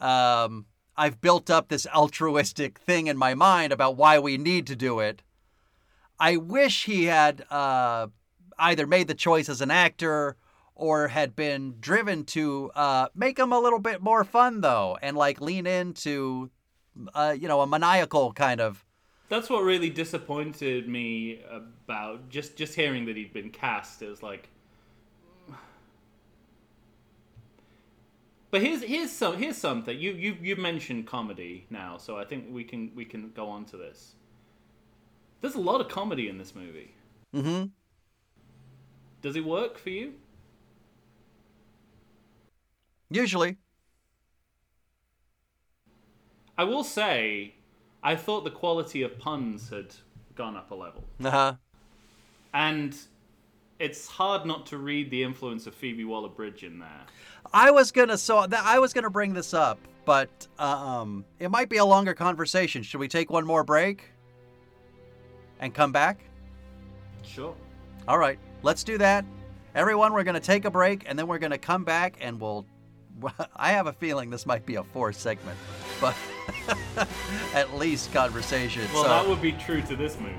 Um, I've built up this altruistic thing in my mind about why we need to do it. I wish he had uh, either made the choice as an actor or had been driven to uh, make him a little bit more fun, though, and like lean into, uh, you know, a maniacal kind of. That's what really disappointed me about just just hearing that he'd been cast. It was like, but here's here's some here's something you you you mentioned comedy now, so I think we can we can go on to this. There's a lot of comedy in this movie. Mm-hmm. Does it work for you? Usually. I will say, I thought the quality of puns had gone up a level. Uh huh. And it's hard not to read the influence of Phoebe Waller-Bridge in there. I was gonna so that I was gonna bring this up, but um, it might be a longer conversation. Should we take one more break and come back? Sure. All right, let's do that. Everyone, we're gonna take a break and then we're gonna come back and we'll. I have a feeling this might be a four segment, but at least conversation. Well, so that would be true to this movie.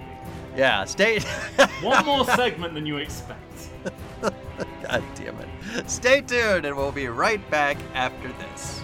yeah, stay. One more segment than you expect. God damn it. Stay tuned and we'll be right back after this.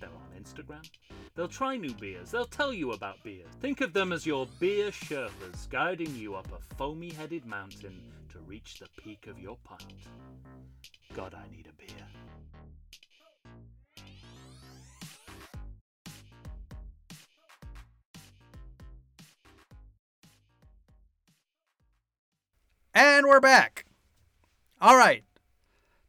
they're on Instagram. They'll try new beers, they'll tell you about beers. Think of them as your beer Sherpas guiding you up a foamy headed mountain to reach the peak of your pint. God, I need a beer. And we're back. All right.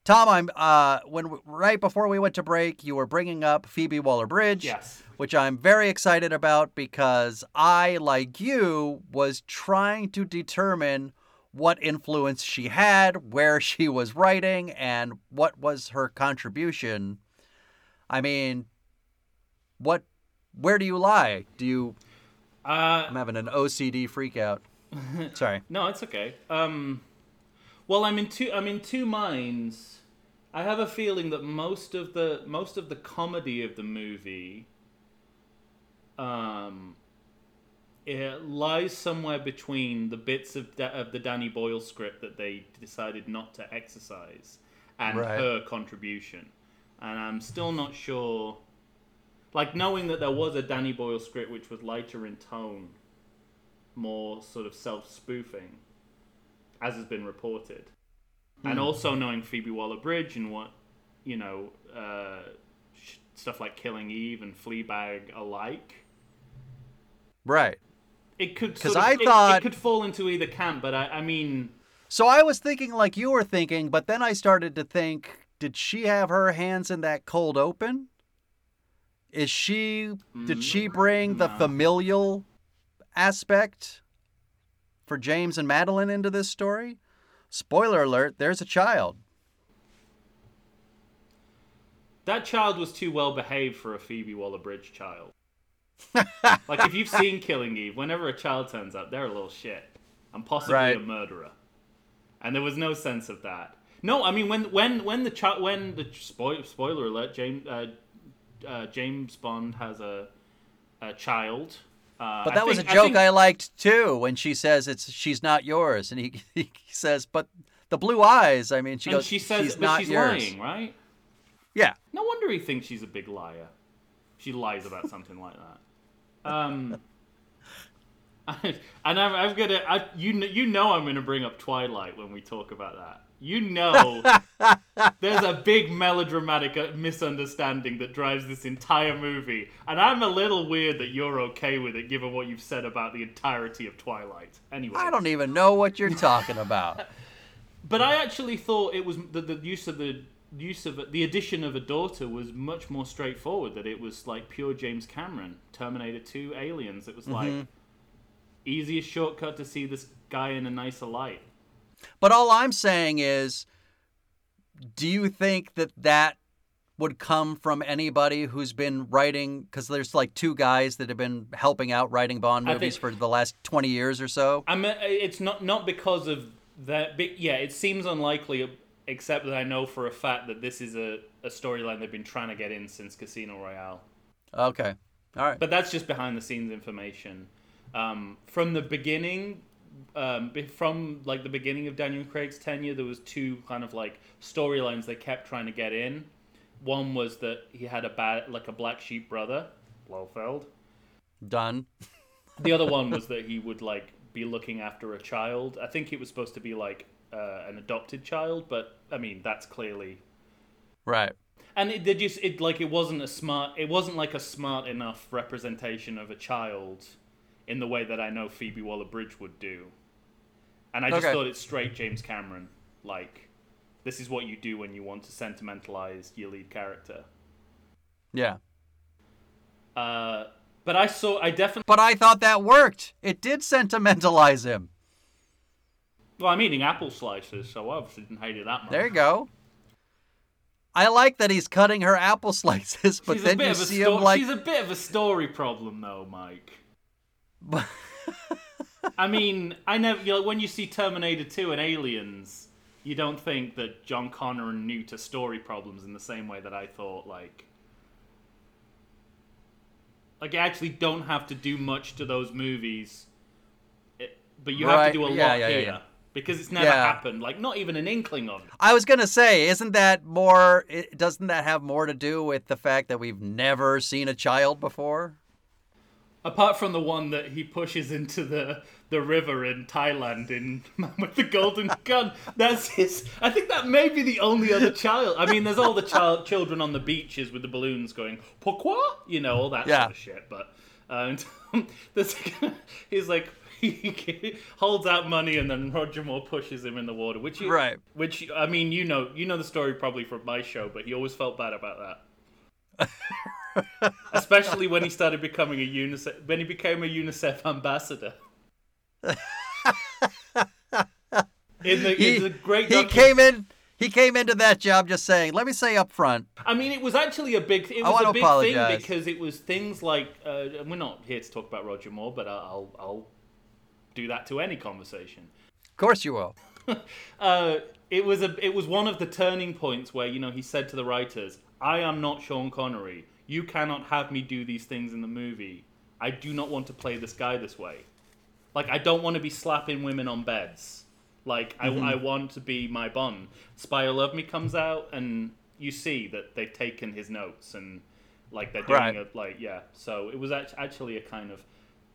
Tom, I'm uh when right before we went to break, you were bringing up Phoebe Waller-Bridge, Yes. which I'm very excited about because I, like you, was trying to determine what influence she had, where she was writing, and what was her contribution. I mean, what where do you lie? Do you Uh, I'm having an OCD freak out. Sorry. no, it's okay. Um, Well, I'm in two. I'm in two minds. I have a feeling that most of the most of the comedy of the movie, um, it lies somewhere between the bits of da- of the Danny Boyle script that they decided not to exercise and Right. her contribution, and I'm still not sure. Like knowing that there was a Danny Boyle script which was lighter in tone, more sort of self spoofing, as has been reported, and also knowing Phoebe Waller Bridge and what you know uh, stuff like Killing Eve and Fleabag alike. Right. It could 'Cause sort of- I it- it, could fall into either camp, but I, I mean, So I was thinking like you were thinking, but then I started to think, did she have her hands in that cold open? Is she did she bring the familial aspect for James and Madeline into this story? Spoiler alert, there's a child. that child was too well behaved for a Phoebe Waller Bridge child. like if you've seen Killing Eve, whenever a child turns up, they're a little shit and possibly Right. a murderer, and there was no sense of that. No, I mean when when when the child when the spoil, spoiler alert, James uh, uh, James Bond has a a child. Uh, But that was a think- I joke think- I, liked too when she says it's she's not yours and he, he says but the blue eyes, I mean she and goes she says, she's not she's yours. lying, right? Yeah. No wonder he thinks she's a big liar. She lies about something like that. Um, and I'm, I'm gonna, I, you, you know, I'm gonna bring up Twilight when we talk about that. You know, there's a big melodramatic uh, misunderstanding that drives this entire movie, and I'm a little weird that you're okay with it, given what you've said about the entirety of Twilight. Anyway, I don't even know what you're talking about. but I actually thought it was the, the use of the use of the addition of a daughter was much more straightforward. That it was like pure James Cameron, Terminator Two, Aliens. It was like easiest shortcut to see this guy in a nicer light. But all I'm saying is, do you think that that would come from anybody who's been writing? Because there's like two guys that have been helping out writing Bond movies think- for the last 20 years or so. I mean, it's not not because of that. But yeah, it seems unlikely. Except that I know for a fact that this is a, a storyline they've been trying to get in since Casino Royale. Okay. All right. But that's just behind the scenes information. Um, from the beginning, um, from like the beginning of Daniel Craig's tenure, there was two kind of like storylines they kept trying to get in. One was that he had a bad, like a black sheep brother, Blofeld. Done. The other one was that he would like be looking after a child. I think it was supposed to be like uh, an adopted child, but I mean that's clearly Right. and it they just it like it wasn't a smart it wasn't like a smart enough representation of a child in the way that I know Phoebe Waller Bridge would do. And I just Okay. thought it's straight James Cameron. Like this is what you do when you want to sentimentalize your lead character. Yeah. Uh but I saw I definitely But I thought that worked. It did sentimentalize him. well I'm eating apple slices, so I obviously didn't hate it that much. There you go. I like that he's cutting her apple slices, but she's then you see sto- him like. she's a bit of a story problem though, Mike. I mean, I never. You know, when you see Terminator 2 and Aliens, you don't think that John Connor knew to story problems in the same way that I thought. Like, like you actually don't have to do much to those movies, eh, but you have to do a yeah, lot yeah, here yeah. because it's never happened. Like, not even an inkling of it. I was gonna say, isn't that more? Doesn't that have more to do with the fact that we've never seen a child before? Apart from the one that he pushes into the the river in Thailand in Man with the Golden Gun, that's his. I think that may be the only other child. I mean, there's all the child children on the beaches with the balloons going pourquoi, you know, all that Yeah. sort of shit. But uh, there's, he's like he holds out money and then Roger Moore pushes him in the water, which you, Right. Which I mean, you know, you know the story probably from my show, but he always felt bad about that. Especially when he started becoming a UNICEF, when he became a UNICEF ambassador. in the, He, in the great he came in. He came into that job just saying, "Let me say up front, I mean, it was actually a big. It I was a big apologize. thing because it was things like. Uh, we're not here to talk about Roger Moore, but I'll I'll do that to any conversation. of course you will." uh, it was a it was one of the turning points where you know he said to the writers, "I am not Sean Connery. You cannot have me do these things in the movie. I do not want to play this guy this way. Like I don't want to be slapping women on beds. Like I, I want to be my Bond. Spy Who Loved Me comes out, and you see that they've taken his notes and like they're doing Right. it like yeah. So it was actually a kind of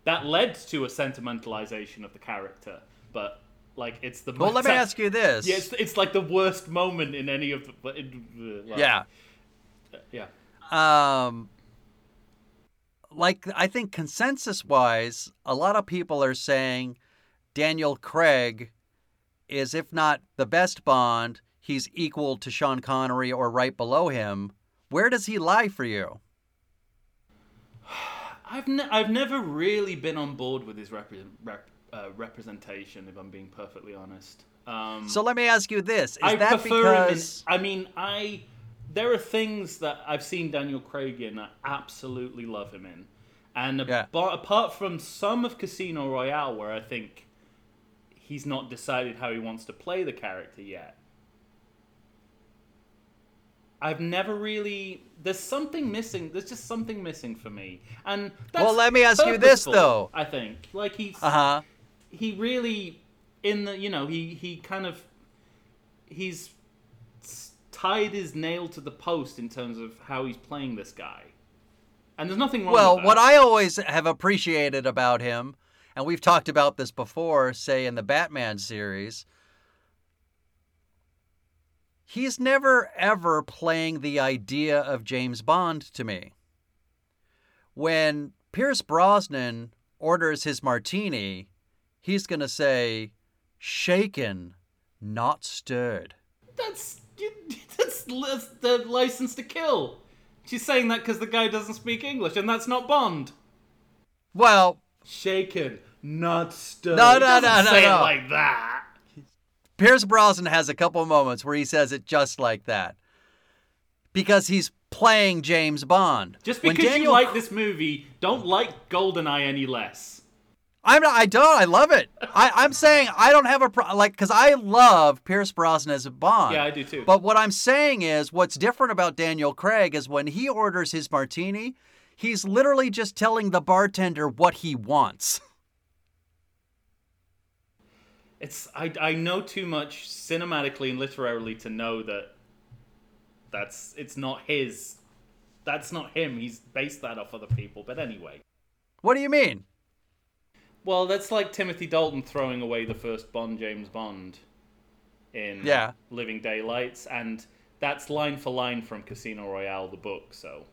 that led to a sentimentalization of the character, but like it's the Well, let me ask you this. Yeah, it's, it's like the worst moment in any of the. it- uh, yeah. yeah. Um, like I think consensus wise, a lot of people are saying Daniel Craig is, if not the best Bond, he's equal to Sean Connery or right below him. Where does he lie for you? I've ne- I've never really been on board with his repre- rep- uh, representation, if I'm being perfectly honest. Um, So let me ask you this: Is I that him. In, because? I mean, I there are things that I've seen Daniel Craig in that I absolutely love him in, and Yeah. apart from some of Casino Royale, where I think he's not decided how he wants to play the character yet. I've never really. There's something missing. There's just something missing for me, and that's Well, let me ask you this, though. I think, like he's Uh huh. he really in the you know he he kind of he's tied his nail to the post in terms of how he's playing this guy and there's nothing wrong Well, with that. Well, what I always have appreciated about him, and we've talked about this before, say in the Batman series, he's never ever playing the idea of James Bond to me. When Pierce Brosnan orders his martini, he's going to say, shaken, not stirred. that's that's, that's the Licence to Kill she's saying that because the guy doesn't speak english and that's not bond Well, shaken not stirred No, no, no, no, say no. it like that Pierce Brosnan has a couple moments where he says it just like that. Because he's playing James Bond. just because you like this movie don't like goldeneye any less I'm not, I don't. I love it. I, I'm saying I don't have a pro- like because I love Pierce Brosnan as a Bond. Yeah, I do too. But what I'm saying is, what's different about Daniel Craig is when he orders his martini, he's literally just telling the bartender what he wants. It's I, I know too much cinematically and literarily to know that that's it's not his that's not him he's based that off other people but anyway What do you mean? Well that's like timothy dalton throwing away the first bond james bond in Yeah. living daylights and that's line for line from casino royale the book so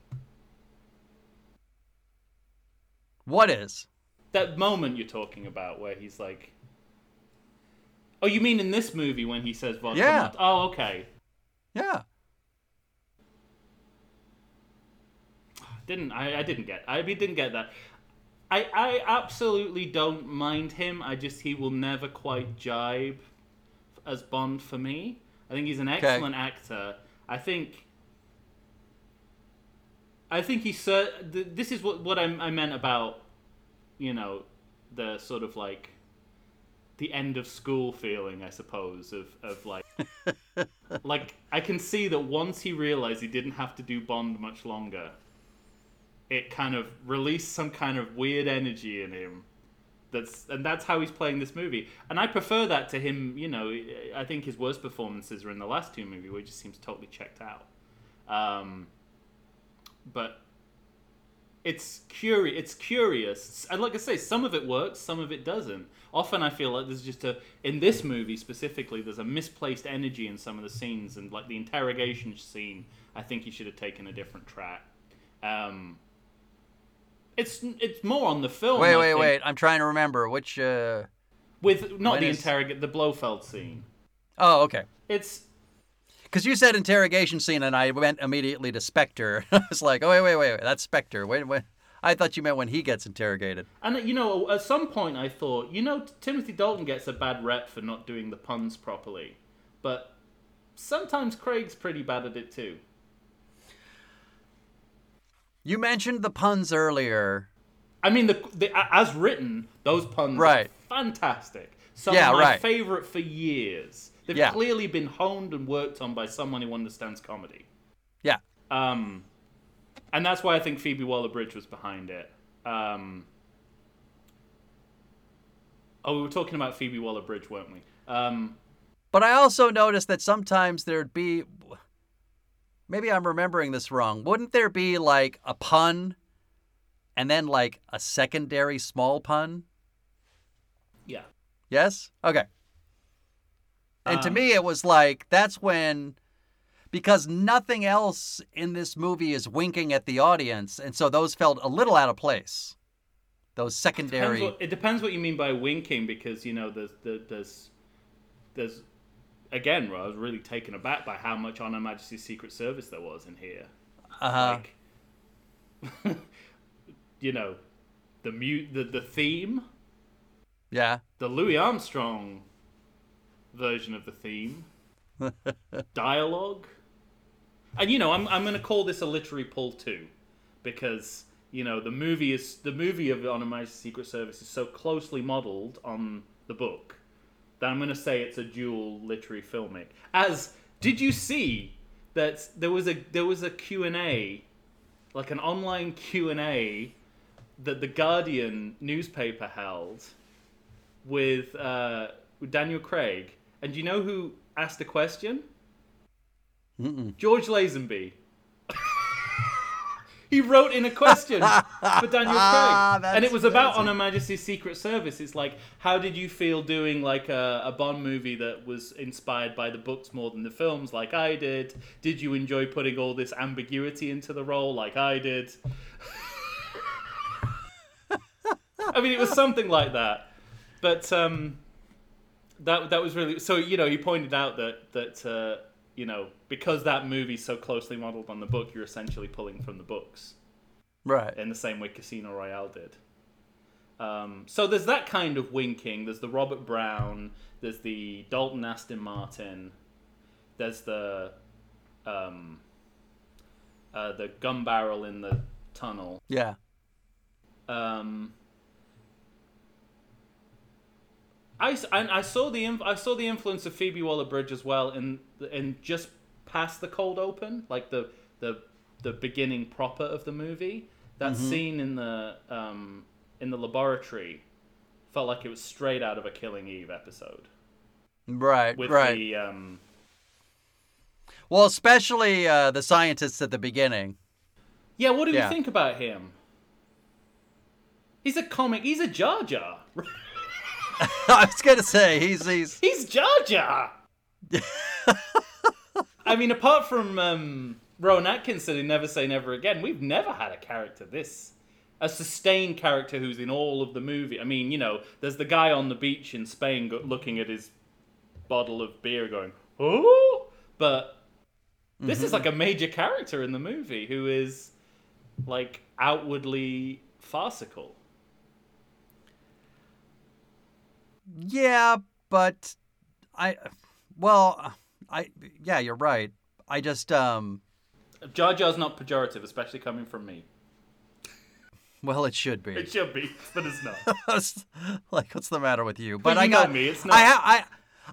What is? that moment you're talking about where he's like oh you mean in this movie when he says vodka Yeah. oh okay Yeah. didn't I, I didn't get I didn't get that. I I absolutely don't mind him. I just he will never quite jibe as Bond for me. I think he's an excellent actor. I think I think he's cer- th- this is what what I, I meant about you know the sort of like the end of school feeling I suppose of of like like I can see that once he realized he didn't have to do Bond much longer it kind of released some kind of weird energy in him that's and that's how he's playing this movie. And i prefer that to him you know i think his worst performances are in the last two movies where he just seems totally checked out. Um, but it's curious it's curious. And like i say some of it works some of it doesn't. Often i feel like there's just a in this movie specifically there's a misplaced energy in some of the scenes and like the interrogation scene i think he should have taken a different track. Um, it's it's more on the film. Wait, I wait, think, wait. I'm trying to remember which. Uh... With not the is- interrogate the Blofeld scene. Oh, okay. It's Because you said interrogation scene, and I went immediately to Spectre. I was like, oh wait, wait, wait, wait. That's Spectre. Wait, wait. I thought you meant when he gets interrogated. and you know at some point I thought you know Timothy Dalton gets a bad rep for not doing the puns properly, but sometimes Craig's pretty bad at it too. You mentioned the puns earlier. I mean, the, the as written, those puns Right. are fantastic. Some Yeah, of my right. favorite for years. They've Yeah. clearly been honed and worked on by someone who understands comedy. Yeah. Um, and that's why I think Phoebe Waller-Bridge was behind it. Um, oh, we were talking about Phoebe Waller-Bridge, weren't we? Um, But I also noticed that sometimes there'd be maybe I'm remembering this wrong. Wouldn't there be like a pun and then like a secondary small pun? yeah. Yes? Okay. And to Um, me, it was like that's when, because nothing else in this movie is winking at the audience, and so those felt a little out of place. Those Depends secondary. what, it depends what you mean by winking, because you know there's there- there's there's again, where I was really taken aback by how much on Her Majesty's Secret Service there was in here. Uh-huh. Like, you know, the mute the the theme, yeah. the Louis Armstrong version of the theme, dialogue, and you know, I'm I'm going to call this a literary pull too, because you know the movie is the movie of On Her Majesty's Secret Service is so closely modelled on the book I'm going to say it's a dual literary filmic. As did you see that there was a there was a Q and A, like an online Q and A, that the Guardian newspaper held with uh, with Daniel Craig, and do you know who asked the question? Mm-mm. George Lazenby. He wrote in a question for Daniel Craig, That's and it was about. On Her Majesty's Secret Service. It's like, how did you feel doing like a, a Bond movie that was inspired by the books more than the films, like I did? Did you enjoy putting all this ambiguity into the role, like I did? I mean, it was something like that, but um, that that was really so. You know, he pointed out that that uh, you know because that movie's so closely modeled on the book, you're essentially pulling from the books Right. in the same way Casino Royale did. Um, so there's that kind of winking. There's the Robert Brown. There's the Dalton Aston Martin. There's the um, uh, the gun barrel in the tunnel. Yeah. Um, I, and I saw the I saw the influence of Phoebe Waller-Bridge as well in in just past the cold open, like the the the beginning proper of the movie. That scene in the um, in the laboratory felt like it was straight out of a Killing Eve episode Right. with right. the um, Well, especially uh, the scientists at the beginning. yeah. What do Yeah. you think about him? He's a comic. He's a Jar Jar. I was gonna say he's he's He's Jar Jar. I mean, apart from um, Rowan Atkinson in Never Say Never Again, we've never had a character this. A sustained character who's in all of the movie. I mean, you know, there's the guy on the beach in Spain go- looking at his bottle of beer going, oh! But this is like a major character in the movie who is, like, outwardly farcical. yeah, but I well I yeah you're right. I just um Jar Jar's not pejorative, especially coming from me. well it should be. It should be, but it's not. like what's the matter with you? But you I know got me, it's I not. ha-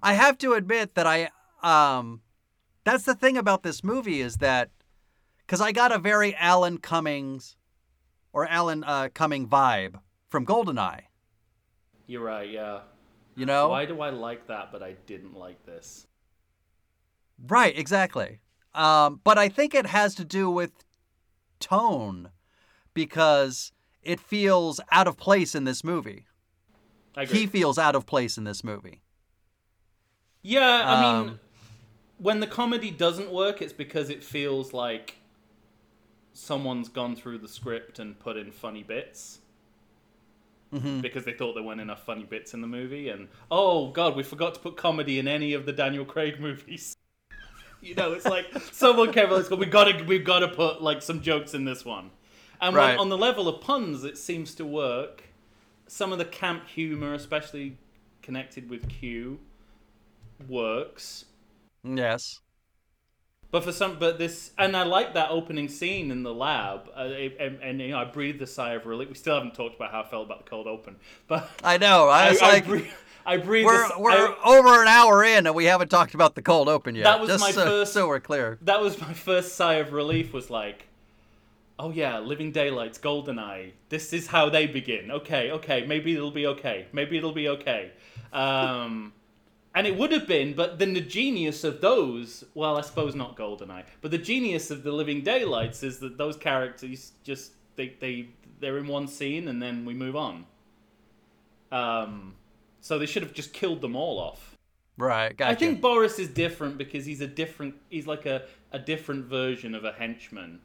I I have to admit that I um that's the thing about this movie is that cuz I got a very Alan Cummings or Alan uh, Cumming vibe from Goldeneye, You're right, yeah. you know? Why do I like that, but I didn't like this? Right, exactly. Um, but I think it has to do with tone because it feels out of place in this movie. I agree. He feels out of place in this movie. yeah, I mean, Um, when the comedy doesn't work, it's because it feels like someone's gone through the script and put in funny bits. Mhm. Because they thought there weren't enough funny bits in the movie, and oh god, we forgot to put comedy in any of the Daniel Craig movies. You know, it's like someone came along said, "We gotta, we've got to put like some jokes in this one." And when, Right. on the level of puns, it seems to work. Some of the camp humor, especially connected with Q, works. Yes. But for some, but this, and I like that opening scene in the lab, uh, and, and you know, I breathed a sigh of relief. We still haven't talked about how I felt about the cold open, but I know. I I, was I, like, bre- I breathe. We're a, we're I- over an hour in and we haven't talked about the cold open yet. That was Just my so, first- so we're clear. that was my first sigh of relief. Was like, oh yeah, Living Daylights, Goldeneye. This is how they begin. Okay, okay, maybe it'll be okay. Maybe it'll be okay. Um, and it would have been, but then the genius of those, well, I suppose not Goldeneye, but the genius of the Living Daylights is that those characters just they they they're in one scene and then we move on. Um, so they should have just killed them all off. Right, gotcha. I think Boris is different because he's a different. He's like a, a different version of a henchman,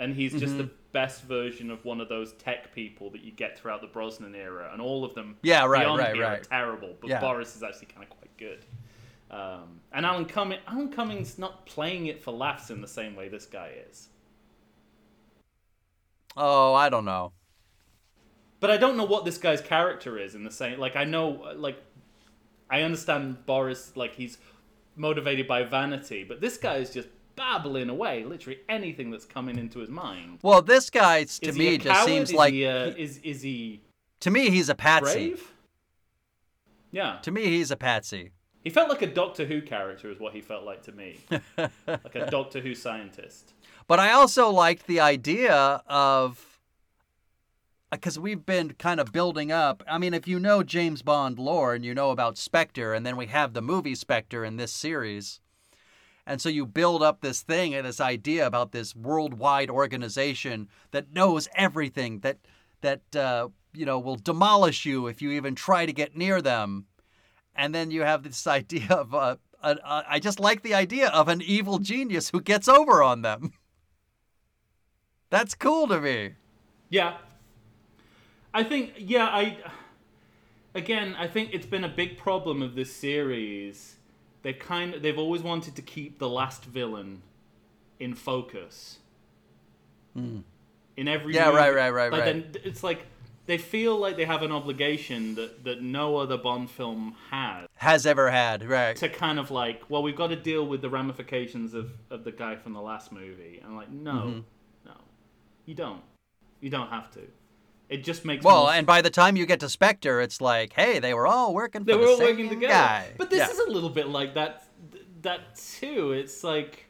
and he's just the Mm-hmm. best version of one of those tech people that you get throughout the Brosnan era, and all of them. Yeah, right, beyond right, here right. Are terrible, but Yeah. Boris is actually kind of quite good. Um, and Alan Cumming, Alan Cummings not playing it for laughs in the same way this guy is. Oh, I don't know. But I don't know what this guy's character is in the same. Like I know, like I understand Boris, like he's motivated by vanity, but this guy is just babbling away, literally anything that's coming into his mind. Well, this guy to Is me just seems is like he, uh, is is he to me he's a patsy. brave? Yeah, To me he's a patsy. he felt like a Doctor Who character, is what he felt like to me, like a Doctor Who scientist. But I also liked the idea of because we've been kind of building up. I mean, if you know James Bond lore and you know about Spectre, and then we have the movie Spectre in this series, and so you build up this thing and this idea about this worldwide organization that knows everything that that uh, you know will demolish you if you even try to get near them, and then you have this idea of uh, I just like the idea of an evil genius who gets over on them. That's cool to me. Yeah. I think yeah, I again, I think it's been a big problem of this series. They've kind of, they've always wanted to keep the last villain in focus. In every. Yeah, movie. right, right, right, like, right. then It's like they feel like they have an obligation that, that no other Bond film has Has ever had, right? to kind of like, well, we've got to deal with the ramifications of, of the guy from the last movie. And like, no, Mm-hmm. no, you don't. You don't have to. It just makes Well, more and by the time you get to Spectre, it's like, hey, they were all working for they the were all same working together. guy. But this Yeah. is a little bit like that. That too. It's like,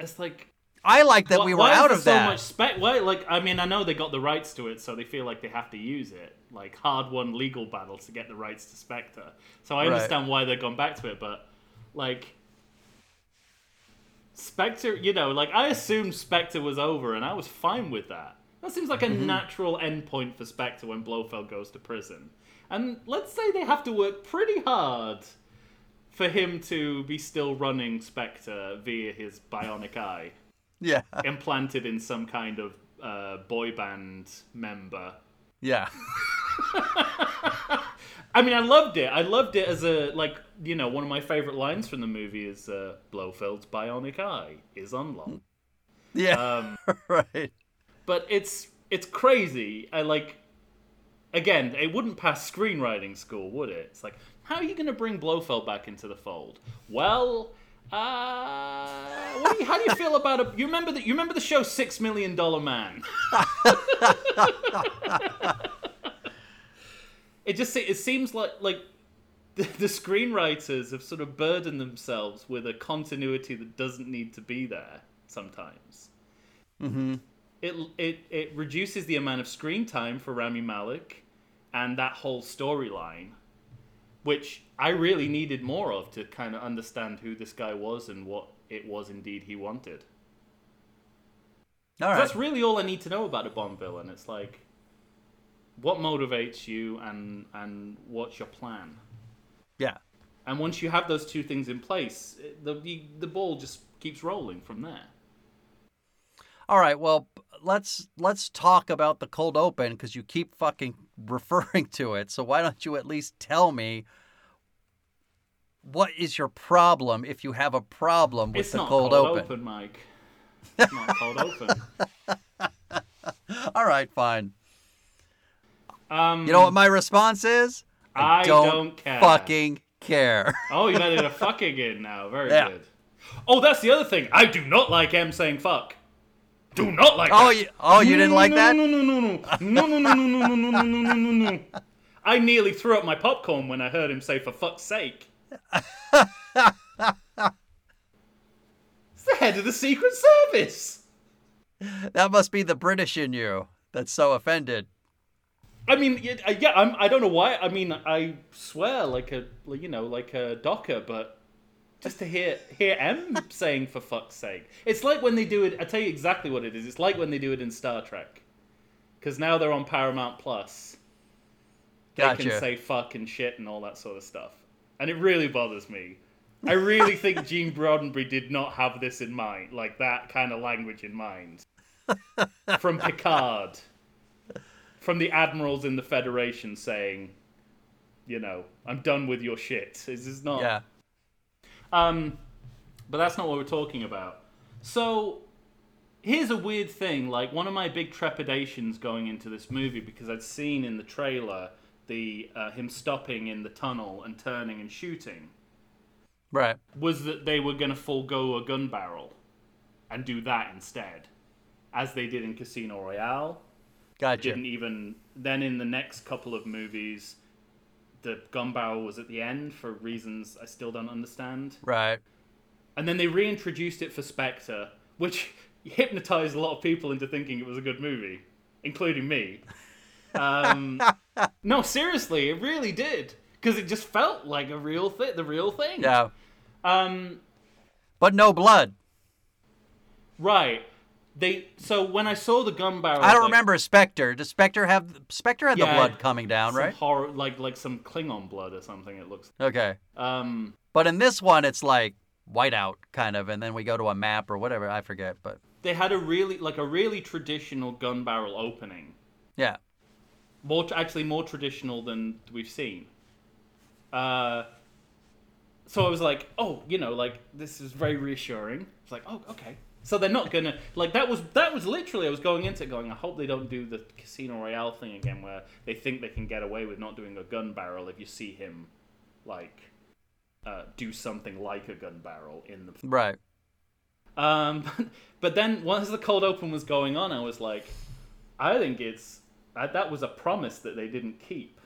it's like I like that why- we were out of so that. much spec. Why, like, I mean, I know they got the rights to it, so they feel like they have to use it. Like hard-won legal battle to get the rights to Spectre. So I Right. understand why they've gone back to it, but like. Spectre, you know, like I assumed Spectre was over, and I was fine with that. That seems like a Mm-hmm. natural endpoint for Spectre when Blofeld goes to prison. And let's say they have to work pretty hard for him to be still running Spectre via his bionic eye, yeah, implanted in some kind of uh, boy band member. yeah, I mean, I loved it. I loved it as a like, you know, one of my favorite lines from the movie is uh, Blofeld's bionic eye is unlocked. yeah. Um, right. But it's it's crazy. I like again, it wouldn't pass screenwriting school, would it? It's like, how are you going to bring Blofeld back into the fold? Well, uh, do you, how do you feel about it? You remember that? You remember the show Six Million Dollar Man? it just it seems like like the, the screenwriters have sort of burdened themselves with a continuity that doesn't need to be there sometimes it it it reduces the amount of screen time for Rami Malek and that whole storyline, which I really needed more of to kind of understand who this guy was and what it was indeed he wanted. All right. That's really all I need to know about a Bond villain. It's like what motivates you and and what's your plan. Yeah. And once you have those two things in place, the the, the ball just keeps rolling from there. All right. Well, let's let's talk about the cold open because you keep fucking referring to it. So why don't you at least tell me what is your problem if you have a problem with It's the not cold, cold open? open, Mike. It's not cold open. All right, fine. Um, You know what my response is? I don't, don't care. fucking care. Oh, you added a fucking in now. Very Yeah. good. Oh, that's the other thing. I do not like M saying fuck. Do not like oh, that. you, oh, you didn't like that? No, no, no, no, no, no, no, no, no, no, no, no, no, no, no, no. I nearly threw up my popcorn when I heard him say, for fuck's sake. it's the head of the Secret Service. That must be the British in you that's so offended. I mean, yeah, I- yeah I'm, I don't know why. I mean, I swear, like a, you know, like a docker, but just to hear hear M saying "for fuck's sake," it's like when they do it. I tell you exactly what it is. It's like when they do it in Star Trek, because now they're on Paramount Plus. They Gotcha. can say "fuck" and "shit" and all that sort of stuff, and it really bothers me. I really think Gene Roddenberry did not have this in mind, like that kind of language in mind. From Picard from the admirals in the Federation saying, you know, I'm done with your shit. This is not. Yeah. Um, but that's not what we're talking about. So here's a weird thing. Like one of my big trepidations going into this movie because I'd seen in the trailer the uh, him stopping in the tunnel and turning and shooting Right. was that they were going to forego a gun barrel and do that instead, as they did in Casino Royale Gotcha. didn't even then in the next couple of movies the gun barrel was at the end for reasons I still don't understand. Right. And then they reintroduced it for Spectre, which hypnotized a lot of people into thinking it was a good movie, including me. Um, no, seriously, it really did because it just felt like a real thing, the real thing. Yeah. Um, But no blood. right. They so when I saw the gun barrel, I don't remember Spectre. Does Spectre have Spectre had the blood coming down, right? Horror, like like some Klingon blood or something. It looks. Okay. Um, But in this one, it's like whiteout kind of, and then we go to a map or whatever. I forget, but they had a really like a really traditional gun barrel opening yeah. more actually more traditional than we've seen uh so i was like oh you know like this is very reassuring it's like oh okay so they're not gonna like that was that was literally i was going into it going i hope they don't do the casino royale thing again where they think they can get away with not doing a gun barrel if you see him like uh, do something like a gun barrel in the Right. um, but then once the cold open was going on, I was like, I think it's that, that was a promise that they didn't keep.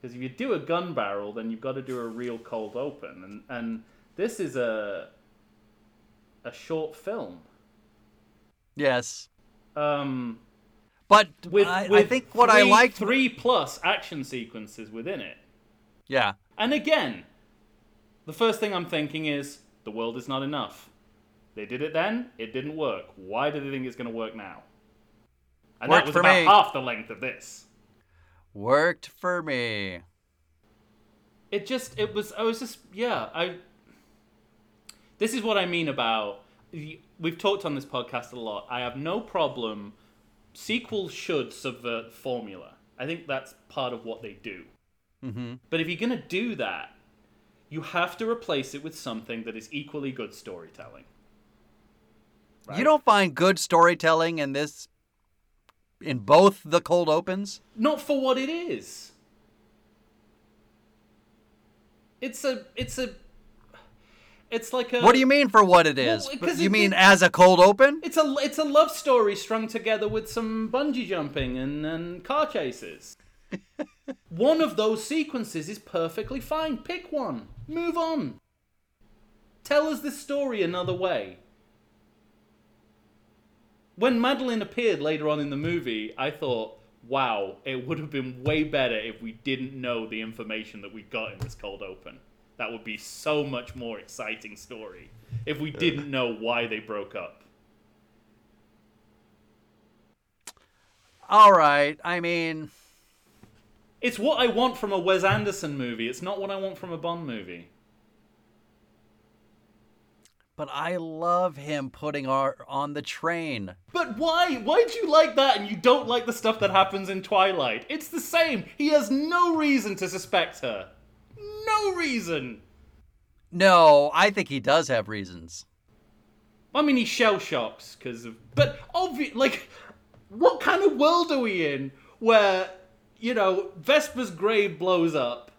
Because if you do a gun barrel, then you've got to do a real cold open, and and this is a a short film. Yes. Um, But with, I, I think what I three- liked. three plus action sequences within it. Yeah. And again, the first thing I'm thinking is the world is not enough. They did it then, it didn't work. Why do they think it's going to work now? And Worked that was about me. half the length of this. Worked for me. It just, it was, I was just, yeah, I. This is what I mean about. We've talked on this podcast a lot. I have no problem. Sequels should subvert formula. I think that's part of what they do. Mm-hmm. But if you're going to do that, you have to replace it with something that is equally good storytelling. You don't find good storytelling in this, in both the cold opens. Not for what it is. It's a. It's a. It's like a. What do you mean for what it is? Well, you it- mean it- as a cold open? It's a. It's a love story strung together with some bungee jumping and and car chases. one of those sequences is perfectly fine. Pick one. Move on. Tell us this story another way. When Madeleine appeared later on in the movie, I thought, wow, it would have been way better if we didn't know the information that we got in this cold open. That would be so much more exciting story if we didn't know why they broke up. All right. I mean, It's what I want from a Wes Anderson movie. It's not what I want from a Bond movie. but I love him putting our on the train. But why? Why do you like that and you don't like the stuff that happens in Twilight? It's the same. He has no reason to suspect her. No reason. No, I think he does have reasons. I mean, he shell shocks because of. But obviously, like, what kind of world are we in where, you know, Vesper's grave blows up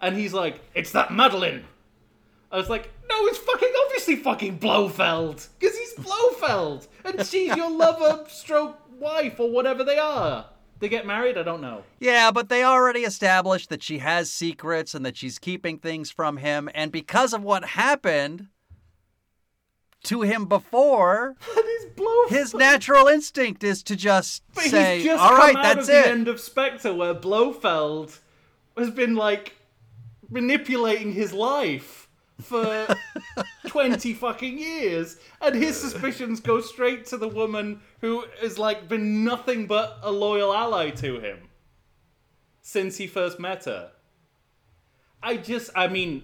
and he's like, it's that Madeleine. I was like, no, it's fucking obviously fucking Blofeld because he's Blofeld and she's your lover, stroke wife or whatever they are. They get married? I don't know. Yeah, but they already established that she has secrets and that she's keeping things from him. And because of what happened to him before, his natural instinct is to just But say, he's just "All come right, that's of the it." end of Spectre, where Blofeld has been like manipulating his life for twenty fucking years, and his suspicions go straight to the woman who has like been nothing but a loyal ally to him since he first met her. I just, I mean,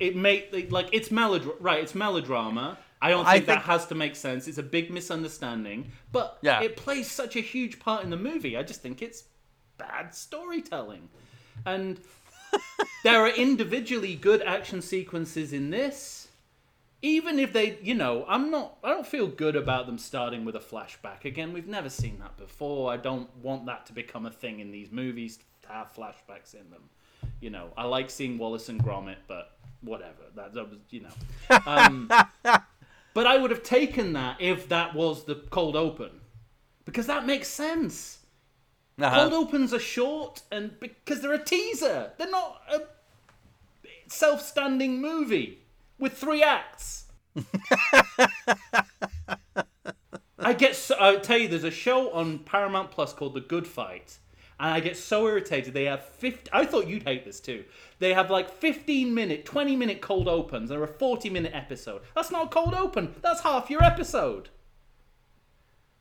it make like it's melodrama, right? It's melodrama. I don't I think, that has to make sense. It's a big misunderstanding, but Yeah. it plays such a huge part in the movie. I just think it's bad storytelling, and there are individually good action sequences in this. Even if they, you know, I'm not, I don't feel good about them starting with a flashback. Again, we've never seen that before. I don't want that to become a thing in these movies to have flashbacks in them. You know, I like seeing Wallace and Gromit, but whatever. That, that was, you know. Um, but I would have taken that if that was the cold open, because that makes sense. Uh-huh. Cold opens are short, and because they're a teaser, they're not a self-standing movie with three acts. I get. So, I tell you, there's a show on Paramount Plus called The Good Fight, and I get so irritated. They have 50. I thought you'd hate this too. They have like 15 minute, 20 minute cold opens. They're a 40 minute episode. That's not a cold open. That's half your episode.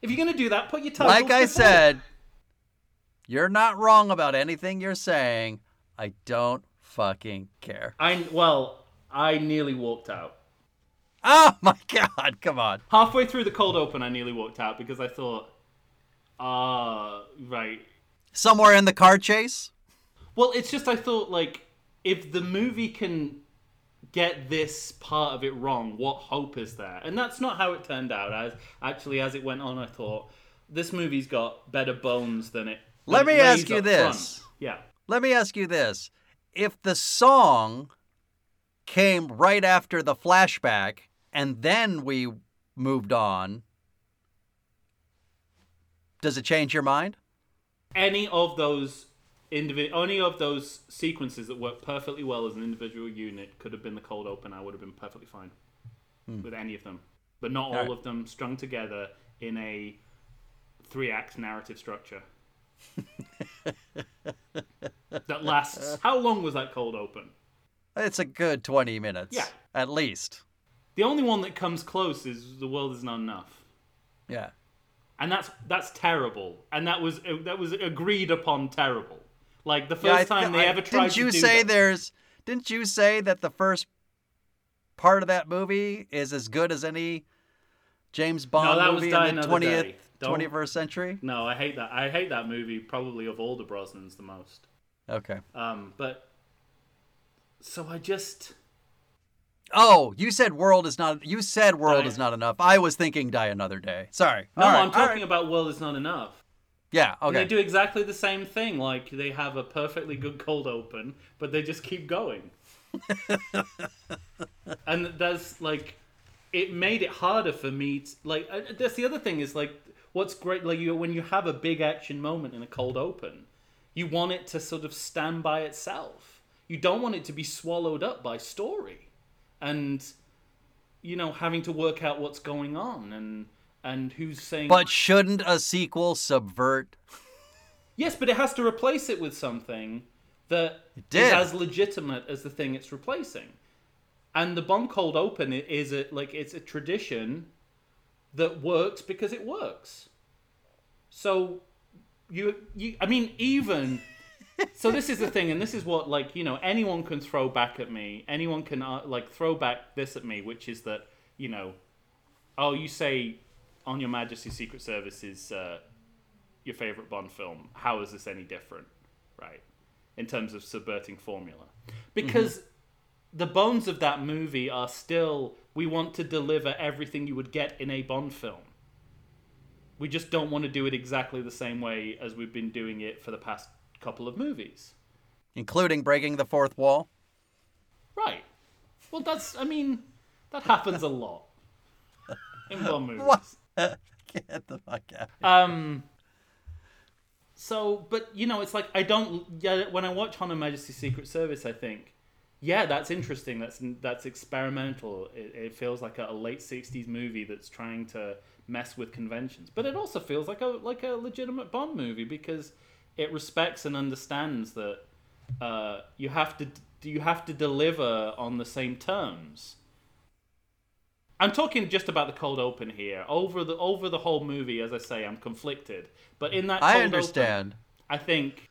If you're gonna do that, put your titles like I said, you're not wrong about anything you're saying. I don't fucking care. I well, I nearly walked out. Oh my god, come on. Halfway through the cold open, I nearly walked out because I thought, ah, right. Somewhere in the car chase? Well, it's just I thought like if the movie can get this part of it wrong, what hope is there? And that's not how it turned out. As actually, as it went on, I thought this movie's got better bones than it. Let me ask you this. front. Yeah. Let me ask you this. If the song came right after the flashback and then we moved on, does it change your mind? any of those individ- any of those sequences that work perfectly well as an individual unit could have been the cold open. I would have been perfectly fine hmm. with any of them, but not all Alright. of them strung together in a three-act narrative structure that lasts. How long was that cold open? It's a good 20 minutes. Yeah. At least. The only one that comes close is "The World Is Not Enough." Yeah. and that's that's terrible, and that was that was agreed upon terrible. Like the first Yeah, time th- they I- ever tried Didn't you to do say that. there's didn't you say that the first part of that movie is as good as any James Bond that movie in the Another Day. 20th Don't- 21st century? No, I hate that. I hate that movie probably of all the Brosnans the most. Okay. Um, but so I just Oh, you said world is not you said world Die- is not enough. I was thinking die another day. Sorry. no, right, I'm talking right. about World Is Not Enough. Yeah, And okay. they do exactly the same thing. Like they have a perfectly good cold open, but they just keep going. and that's like, it made it harder for me. To, like uh, that's the other thing is like, what's great like you when you have a big action moment in a cold open, you want it to sort of stand by itself. You don't want it to be swallowed up by story, and you know having to work out what's going on and and who's saying But shouldn't a sequel subvert Yes, but it has to replace it with something that is as legitimate as the thing it's replacing. And the Bond Cold Open is a like it's a tradition that works because it works. So you you I mean even so this is the thing and this is what like you know anyone can throw back at me. Anyone can uh, like throw back this at me which is that, you know, oh you say on your majesty's secret service is uh, your favorite Bond film. How is this any different, right? In terms of subverting formula, because the bones of that movie are still we want to deliver everything you would get in a Bond film. We just don't want to do it exactly the same way as we've been doing it for the past couple of movies. including breaking the fourth wall? Right. Well, that's I mean that happens a lot in Bond movies. What? Get the fuck out. Um, so, but you know, it's like I don't. Yeah, when I watch On Her Majesty's Secret Service, I think, yeah, that's interesting. That's that's experimental. It, it feels like a, a late '60s movie that's trying to mess with conventions, but it also feels like a like a legitimate Bond movie because it respects and understands that uh, you have to you have to deliver on the same terms. I'm talking just about the cold open here. Over the over the whole movie, as I say, I'm conflicted. But in that, I understand. Open, I think,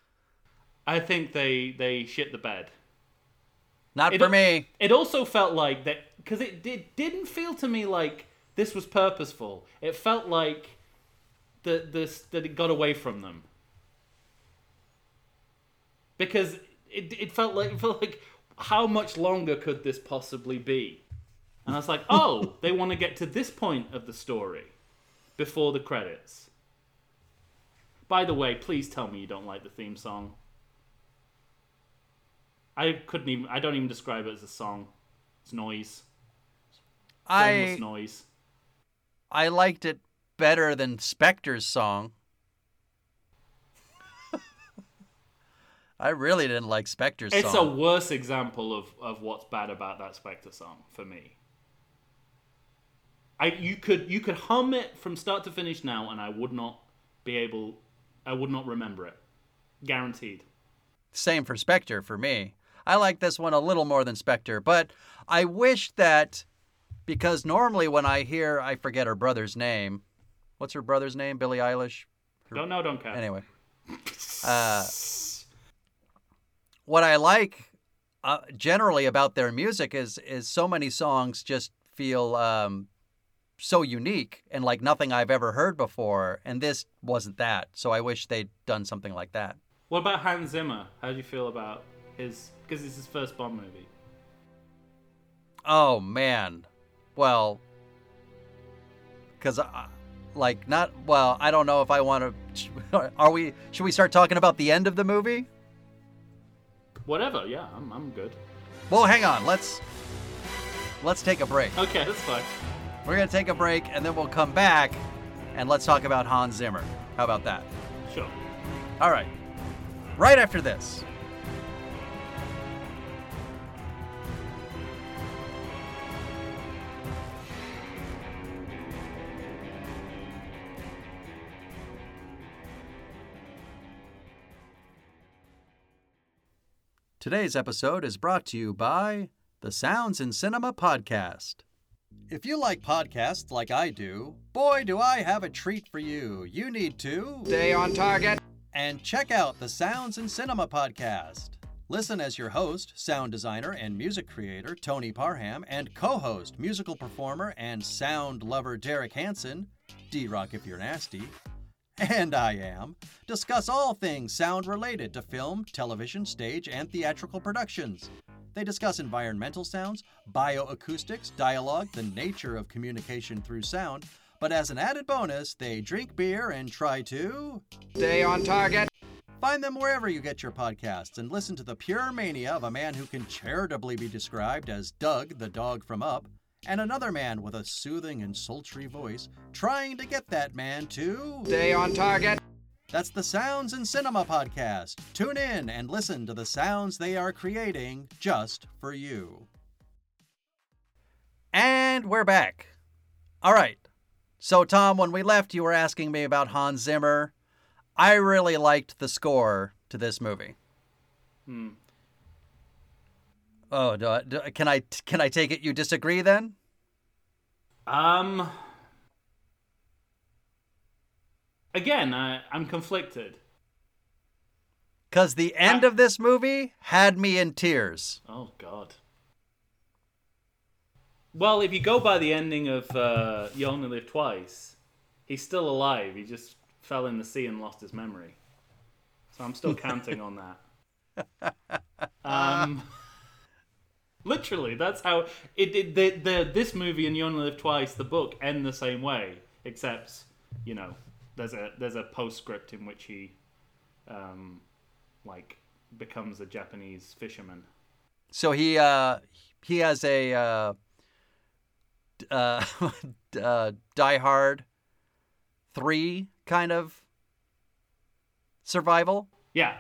I think they they shit the bed. Not it, for me. It also felt like that because it, it didn't feel to me like this was purposeful. It felt like that this that it got away from them because it it felt like it felt like how much longer could this possibly be? And I was like, oh, they want to get to this point of the story before the credits. By the way, please tell me you don't like the theme song. I couldn't even. I don't even describe it as a song. It's noise. I noise. I liked it better than Spectre's song. I really didn't like Spectre's it's song. It's a worse example of, of what's bad about that Spectre song for me. I you could you could hum it from start to finish now, and I would not be able. I would not remember it. Guaranteed. Same for Spectre for me. I like this one a little more than Spectre, but I wish that because normally when I hear I forget her brother's name. What's her brother's name? Billie Eilish. Her... Don't know. Don't care. Anyway. Uh, what I like uh, generally about their music is is so many songs just feel um, so unique and like nothing I've ever heard before, and this wasn't that. So I wish they'd done something like that. What about Hans Zimmer? How do you feel about his? Because it's his first Bond movie. Oh man, well, because uh, like not well. I don't know if I want to. Are we? Should we start talking about the end of the movie? Whatever. Yeah, I'm, I'm good. Well, hang on. Let's let's take a break. Okay, that's fine. We're gonna take a break and then we'll come back and let's talk about Hans Zimmer. How about that? Sure. All right. Right after this. Today's episode is brought to you by the Sounds in Cinema Podcast. If you like podcasts like I do, boy, do I have a treat for you. You need to stay on target and check out the Sounds in Cinema Podcast. Listen as your host, sound designer, and music creator Tony Parham, and co host, musical performer, and sound lover Derek Hansen, D Rock if you're nasty, and I am, discuss all things sound related to film, television, stage, and theatrical productions. They discuss environmental sounds, bioacoustics, dialogue, the nature of communication through sound, but as an added bonus, they drink beer and try to stay on target. Find them wherever you get your podcasts and listen to the pure mania of a man who can charitably be described as Doug, the dog from Up, and another man with a soothing and sultry voice trying to get that man to stay on target. That's the Sounds in Cinema podcast. Tune in and listen to the sounds they are creating just for you. And we're back. All right. So, Tom, when we left, you were asking me about Hans Zimmer. I really liked the score to this movie. Hmm. Oh, do I, do, can I can I take it you disagree then? Um. Again, I, I'm conflicted. Cause the end I, of this movie had me in tears. Oh God. Well, if you go by the ending of uh, You Only Live Twice, he's still alive. He just fell in the sea and lost his memory. So I'm still counting on that. Um. Literally, that's how it did. The, the this movie and You Only Live Twice, the book, end the same way, except you know, there's a there's a postscript in which he, um, like becomes a Japanese fisherman. So he uh he has a uh, uh, uh Die Hard three kind of survival Yeah.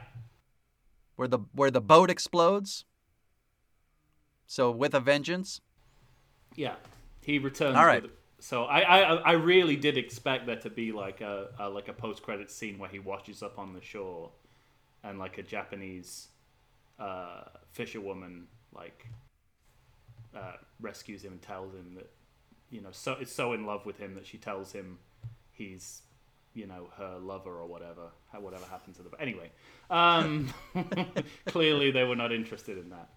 where the where the boat explodes. So with a vengeance. Yeah, he returns. All right. With, so I, I I really did expect there to be like a, a like a post credit scene where he washes up on the shore, and like a Japanese uh, fisherwoman like uh, rescues him and tells him that you know so is so in love with him that she tells him he's you know her lover or whatever whatever happened to the anyway um clearly they were not interested in that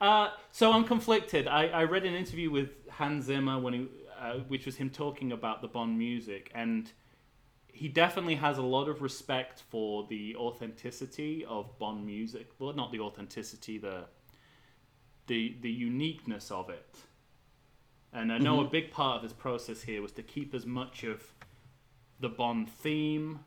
uh, so I'm conflicted. I, I read an interview with Hans Zimmer when he, uh, which was him talking about the Bond music, and he definitely has a lot of respect for the authenticity of Bond music. Well, not the authenticity, the the the uniqueness of it. And I know a big part of his process here was to keep as much of the Bond theme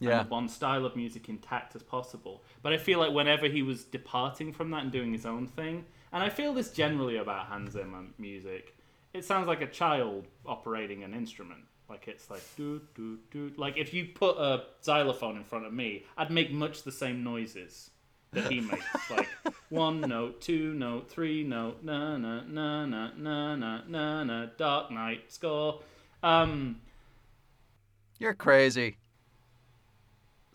Yeah. and the Bond style of music intact as possible. But I feel like whenever he was departing from that and doing his own thing, and I feel this generally about Hans Zimmer music, it sounds like a child operating an instrument. Like it's like do do do. Like if you put a xylophone in front of me, I'd make much the same noises that he makes. like one note, two note, three note, na na na na na na na na. Dark Knight score. Um, You're crazy.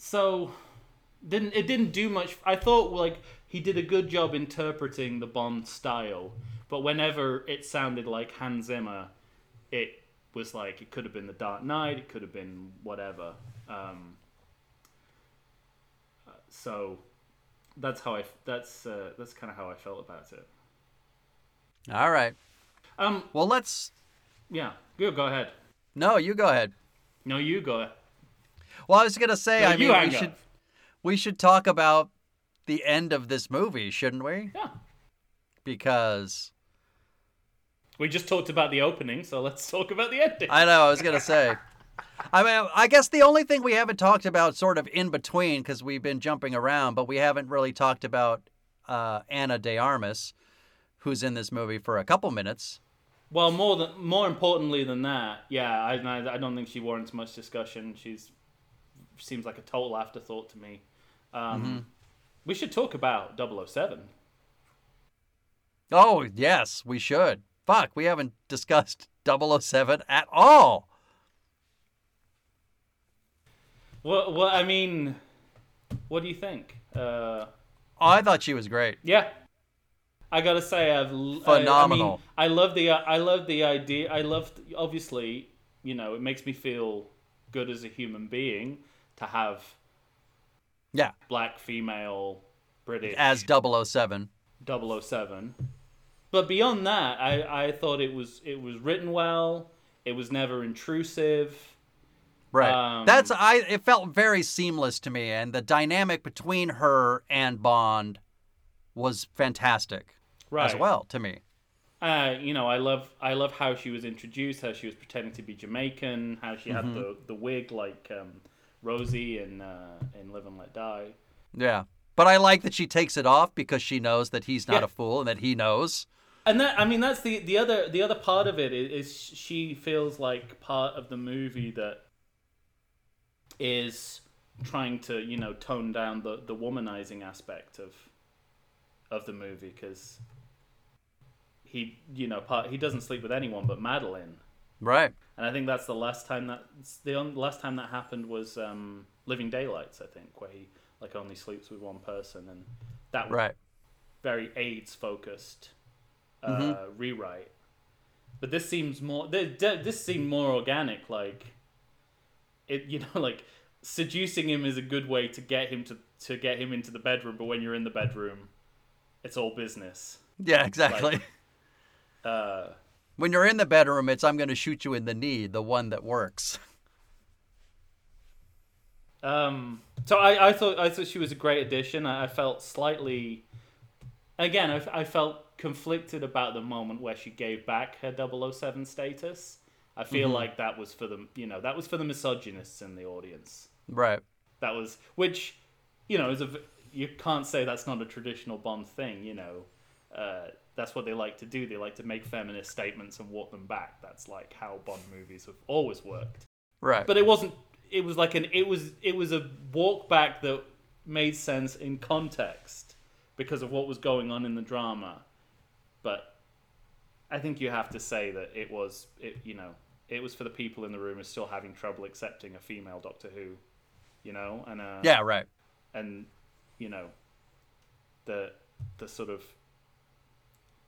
So didn't it didn't do much i thought like he did a good job interpreting the bond style but whenever it sounded like hans zimmer it was like it could have been the dark knight it could have been whatever um, so that's how i that's uh, that's kind of how i felt about it All right. um Well, let's. yeah go go ahead No, you go ahead. no you go Well, I was gonna say. I mean, we should up. we should talk about the end of this movie, shouldn't we? yeah Because we just talked about the opening so let's talk about the ending I know I was gonna say. I mean, I guess the only thing we haven't talked about, sort of in between, because we've been jumping around, but we haven't really talked about uh, Ana de Armas, who's in this movie for a couple minutes. Well, more than more importantly than that, yeah, I I don't think she warrants much discussion. She's seems like a total afterthought to me. Um, We should talk about 007. Oh yes, we should. Fuck, we haven't discussed 007 at all. What what I mean, what do you think? Uh, Oh, I thought she was great. yeah, I gotta say I've Phenomenal. I, I, mean, I love the I love the idea. I love obviously you know it makes me feel good as a human being to have Yeah, black female British as 007. 007. But beyond that, I, I thought it was it was written well. It was never intrusive. Right. Um, That's I. It felt very seamless to me, and the dynamic between her and Bond was fantastic Right. as well to me. Uh, you know, I love I love how she was introduced, how she was pretending to be Jamaican, how she Mm-hmm. had the, the wig like um, Rosie and uh, in Live and Let Die. Yeah. But I like that she takes it off because she knows that he's not Yeah. a fool and that he knows. And that I mean that's the the other the other part of it is, is she feels like part of the movie that is trying to you know tone down the the womanizing aspect of of the movie because he you know part he doesn't sleep with anyone but Madeleine Right. and I think that's the last time that the on- last time that happened was um, Living Daylights I think where he like only sleeps with one person and that was Right. very AIDS focused uh, rewrite. But this seems more. This, seemed more organic. Like it, you know, like seducing him is a good way to get him to to get him into the bedroom. But when you're in the bedroom, it's all business. Yeah, exactly. Uh, when you're in the bedroom, it's I'm going to shoot you in the knee, the one that works. Um, so I, I thought I thought she was a great addition. I, I felt slightly, again, I, I felt conflicted about the moment where she gave back her 007 status. I feel like that was for the you know that was for the misogynists in the audience. Right. That was which, you know, is a you can't say that's not a traditional Bond thing. You know, uh, that's what they like to do. They like to make feminist statements and walk them back. That's like how Bond movies have always worked Right. but it wasn't it was like an it was it was a walk back that made sense in context because of what was going on in the drama. But I think you have to say that it was it you know it was for the people in the room who are still having trouble accepting a female Doctor Who, you know, and uh, Yeah, right. and you know the the sort of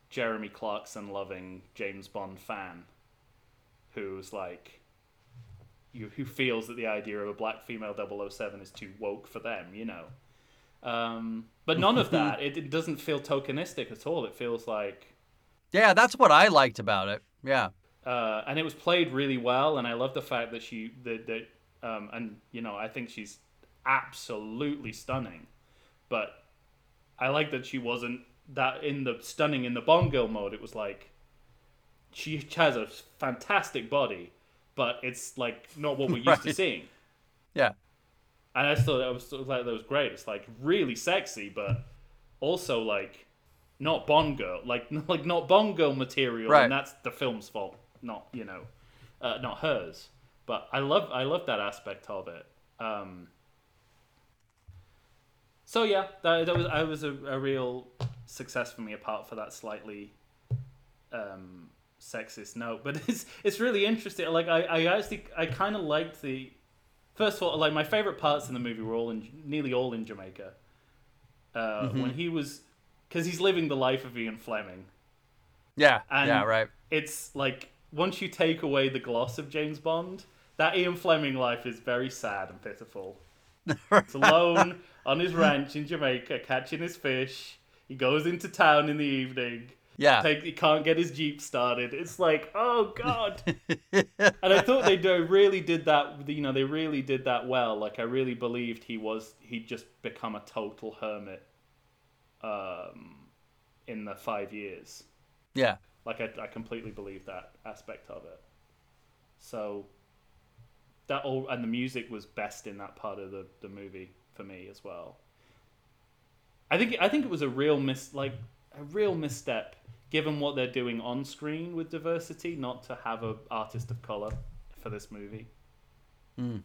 Jeremy Clarkson loving James Bond fan who's like you who feels that the idea of a black female 007 is too woke for them, you know. Um, but none of that. It, it doesn't feel tokenistic at all. It feels like Yeah, that's what I liked about it. Yeah. uh, and it was played really well. And I love the fact that she that that um, and you know I think she's absolutely stunning, but I like that she wasn't that in the stunning in the Bond girl mode. It was like she has a fantastic body, but it's like not what we're used to seeing. Yeah. And I thought that was like that was great. It's like really sexy, but also like not Bond girl, like like not Bond girl material, Right. and that's the film's fault, not you know, uh, not hers. But I love I love that aspect of it. Um, so yeah, that, that was I was a, a real success for me, apart for that slightly um, sexist note. But it's it's really interesting. Like I I actually I kind of liked the first of all like my favorite parts in the movie were all in nearly all in Jamaica. Uh, When he was because he's living the life of Ian Fleming. Yeah. And- yeah, right. It's like once you take away the gloss of James Bond, that Ian Fleming life is very sad and pitiful. He's alone on his ranch in Jamaica catching his fish. He goes into town in the evening. Yeah. Take, he can't get his jeep started. It's like, oh god. and I thought they do, really did that. You know, they really did that well. Like I really believed he was. He'd just become a total hermit. Um, in the five years. yeah. Like I, I completely believe that aspect of it. So that all and the music was best in that part of the, the movie for me as well. I think I think it was a real mis like a real misstep given what they're doing on screen with diversity not to have a artist of color for this movie. Mm.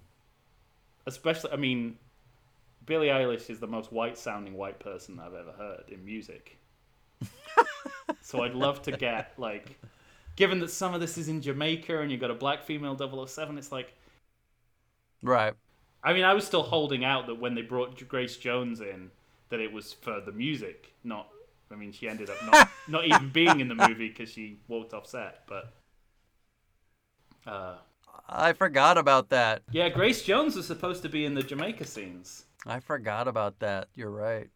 Especially I mean Billie Eilish is the most white sounding white person I've ever heard in music. so I'd love to get like given that some of this is in Jamaica and you've got a black female 007 it's like Right. I mean I was still holding out that when they brought Grace Jones in that it was for the music not I mean she ended up not not even being in the movie because she walked off set but uh I forgot about that. yeah Grace Jones was supposed to be in the Jamaica scenes I forgot about that. You're right.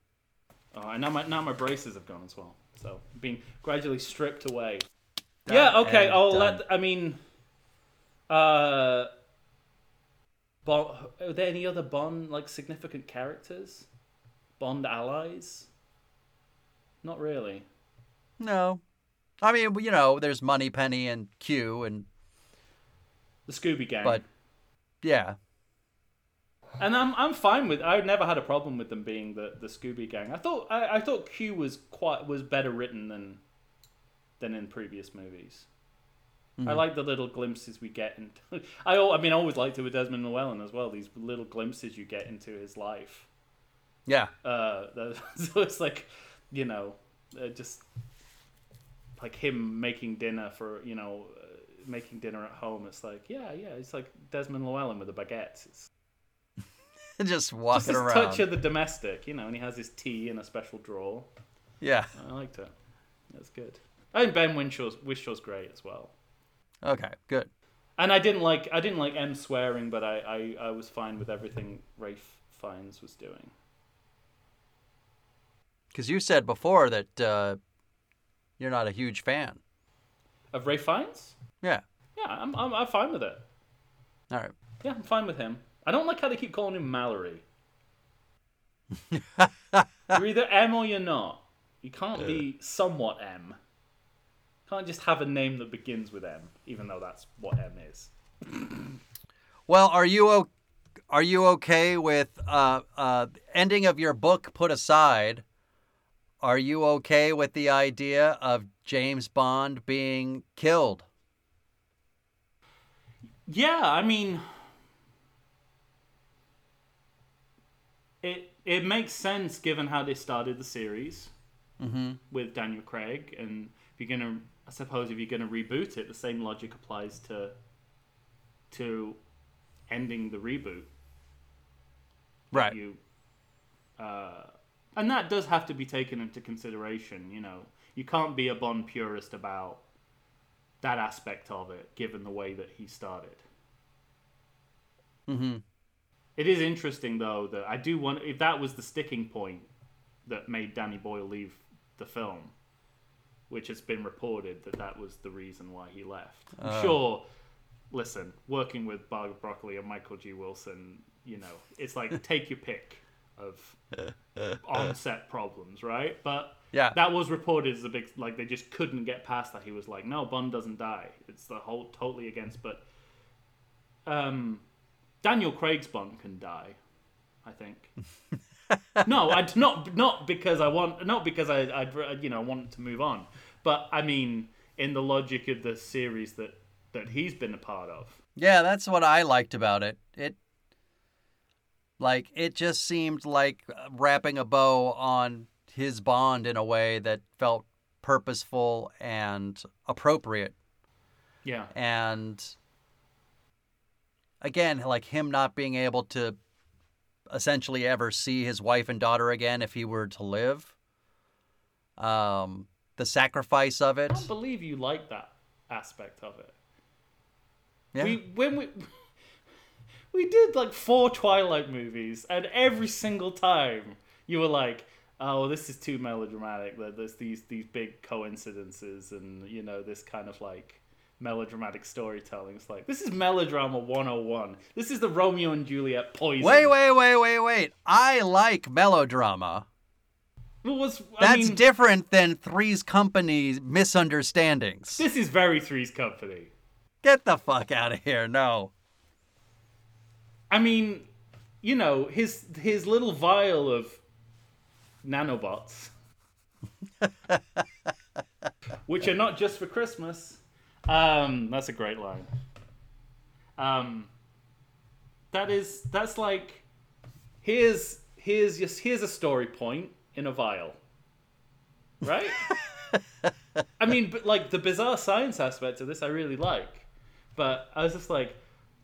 Oh, and now my now my braces have gone as well. So being gradually stripped away. Done yeah, okay. I'll done. let. I mean, uh, Bond. Are there any other Bond like significant characters? Bond allies? Not really. No. I mean, you know, there's Moneypenny and Q and The Scooby Gang. but yeah. and I'm I'm fine with. I've never had a problem with them being the the Scooby Gang. I thought I, I thought Q was quite was better written than than in previous movies. I mm-hmm. like the little glimpses we get into. I I mean I always liked it with Desmond Llewellyn as well. These little glimpses you get into his life. Yeah. Uh, that- so it's like, you know, uh, just like him making dinner for you know, uh, making dinner at home. It's like yeah, yeah. It's like Desmond Llewellyn with the baguettes. It's Just just walking this around. touch of the domestic, you know, and he has his tea in a special drawer. Yeah. I liked it. That's good. I think Ben Winshaw's Whishaw's great as well. Okay, good. And I didn't like I didn't like M swearing, but I, I, I was fine with everything Ralph Fiennes was doing. Because you said before that uh, you're not a huge fan. Of Ray Fiennes? Yeah. Yeah, I'm, I'm I'm fine with it. All right. Yeah, I'm fine with him. I don't like how they keep calling him Mallory. you're either M or you're not. You can't be somewhat M. Can't just have a name that begins with M, even though that's what M is. Well, are you o- are you okay with uh, uh, ending of your book put aside? Are you okay with the idea of James Bond being killed? Yeah, I mean, it it makes sense given how they started the series with Daniel Craig, and if you're gonna, I suppose, if you're gonna reboot it, the same logic applies to to ending the reboot. Right. You, uh, and that does have to be taken into consideration. You know, you can't be a Bond purist about that aspect of it, given the way that he started. Mm-hmm. It is interesting though that I do want if that was the sticking point that made Danny Boyle leave the film, which has been reported that that was the reason why he left. I'm sure. Listen, working with Barbara Broccoli and Michael G. Wilson, you know, it's like take your pick of on-set problems, right? But Yeah. that was reported as a big like they just couldn't get past that. He was like, "No, Bond doesn't die." It's the whole totally against, but um, Daniel Craig's Bond can die. I think. no, I not not because I want not because I I you know want to move on, but I mean in the logic of the series that that he's been a part of. Yeah, that's what I liked about it. It like it just seemed like uh, wrapping a bow on his bond in a way that felt purposeful and appropriate. Yeah, And again, like him not being able to essentially ever see his wife and daughter again if he were to live. Um the sacrifice of it. I don't believe you like that aspect of it. Yeah. We when we we did like four Twilight movies, and every single time you were like, "Oh, this is too melodramatic. There- There's these these big coincidences, and you know this kind of like melodramatic storytelling." It's like this is melodrama 101. This is the Romeo and Juliet poison. Wait, wait, wait, wait, wait. I like melodrama. It was, I That's mean, different than Three's Company misunderstandings. this is very Three's Company. Get the fuck out of here. No. I mean, you know, his his little vial of nanobots, which are not just for Christmas. Um, that's a great line. Um, that is that's like here's here's just here's a story point in a vial, right? I mean, but like the bizarre science aspect of this, I really like, but I was just like,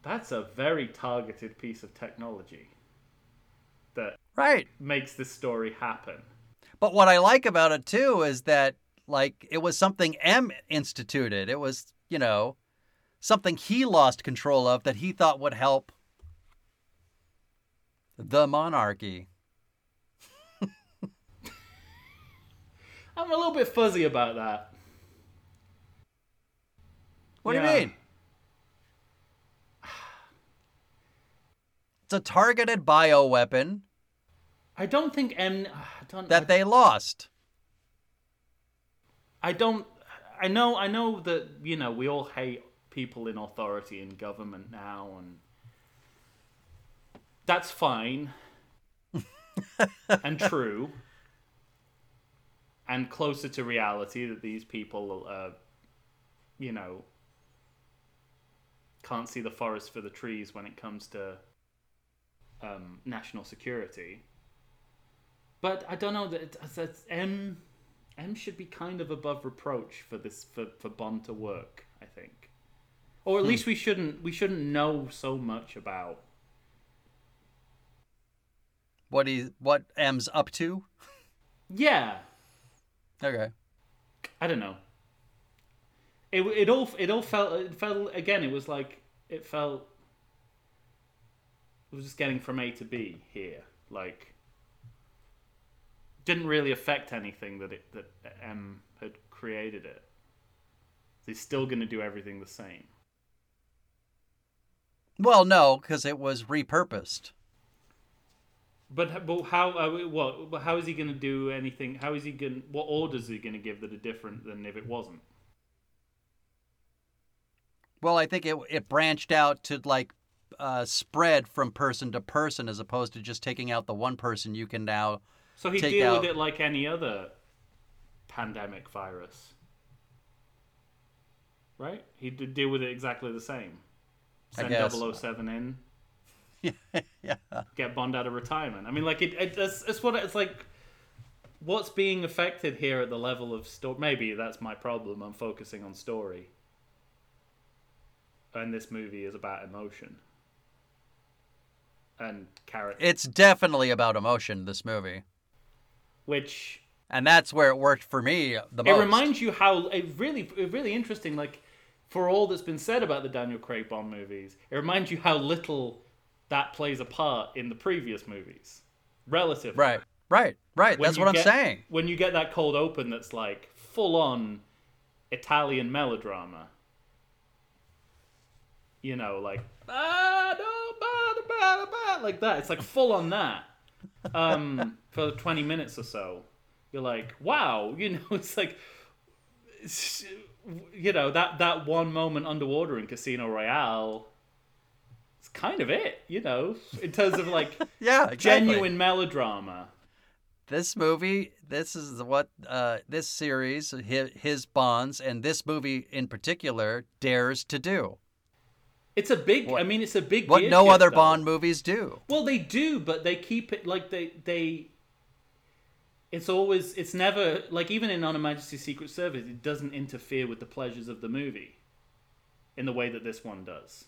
that's a very targeted piece of technology that Right. makes this story happen. But what I like about it too is that like it was something M instituted. It was, you know, something he lost control of that he thought would help the monarchy. I'm a little bit fuzzy about that. What do you mean? It's a targeted bioweapon I don't think M. I don't. that they lost. I don't. I know. I know that you know we all hate people in authority in government now, and that's fine and true, and closer to reality that these people, uh, you know, can't see the forest for the trees when it comes to um, national security. But I don't know that that M M should be kind of above reproach for this for, for Bond to work. I think, or at least we shouldn't we shouldn't know so much about. What he what M's up to? Yeah, Okay. I don't know. It it all it all felt it felt again. It was like it felt. It was just getting from A to B here, like. Didn't really affect anything that it that M had created it. He's still going to do everything the same. Well, no, because it was repurposed. But but how uh, what but how is he going to do anything? How is he going? What orders is he going to give that are different than if it wasn't? Well, I think it it branched out to like uh, spread from person to person as opposed to just taking out the one person. You can now So he Take deal out- with it like any other pandemic virus, right? He did deal with it exactly the same. Send guess. 007 in. yeah. get Bond out of retirement. I mean, like it, it it's, it's what it's like. What's being affected here at the level of story? Maybe that's my problem. I'm focusing on story, and this movie is about emotion and character, It's definitely about emotion, this movie. which And that's where it worked for me the it most. reminds you how it really it really interesting. Like for all that's been said about the Daniel Craig Bond movies, it reminds you how little that plays a part in the previous movies, relatively. Right, right, right. when That's what I'm saying. When you get that cold open that's like full on Italian melodrama. You know, like "Ah, no, ba, ba, ba," like that. It's like full on that. Um, for 20 minutes or so. You're like, wow, you know, it's like it's- you know, that that one moment underwater in Casino Royale it's kind of it, you know, in terms of like Yeah, exactly. genuine melodrama. This movie, this is what uh, this series, his, his Bonds, and this movie in particular dares to do. It's a big. I mean, it's a big. What no other though. Bond movies do. Well, they do, but they keep it like they they. It's always. It's never like even in On Her Majesty's Secret Service, it doesn't interfere with the pleasures of the movie, in the way that this one does.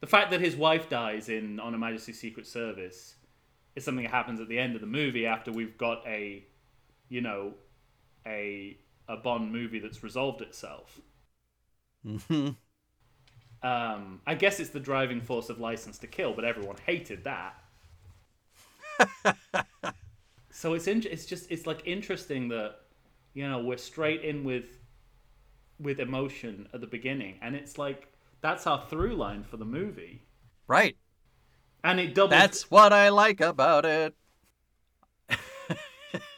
The fact that his wife dies in On Her Majesty's Secret Service is something that happens at the end of the movie after we've got a, you know, a a Bond movie that's resolved itself. hmm Um, I guess it's the driving force of Licence to Kill, but everyone hated that. so it's in, it's just it's like interesting that you know we're straight in with with emotion at the beginning, and it's like that's our through line for the movie, Right. and it doubles. That's what I like about it.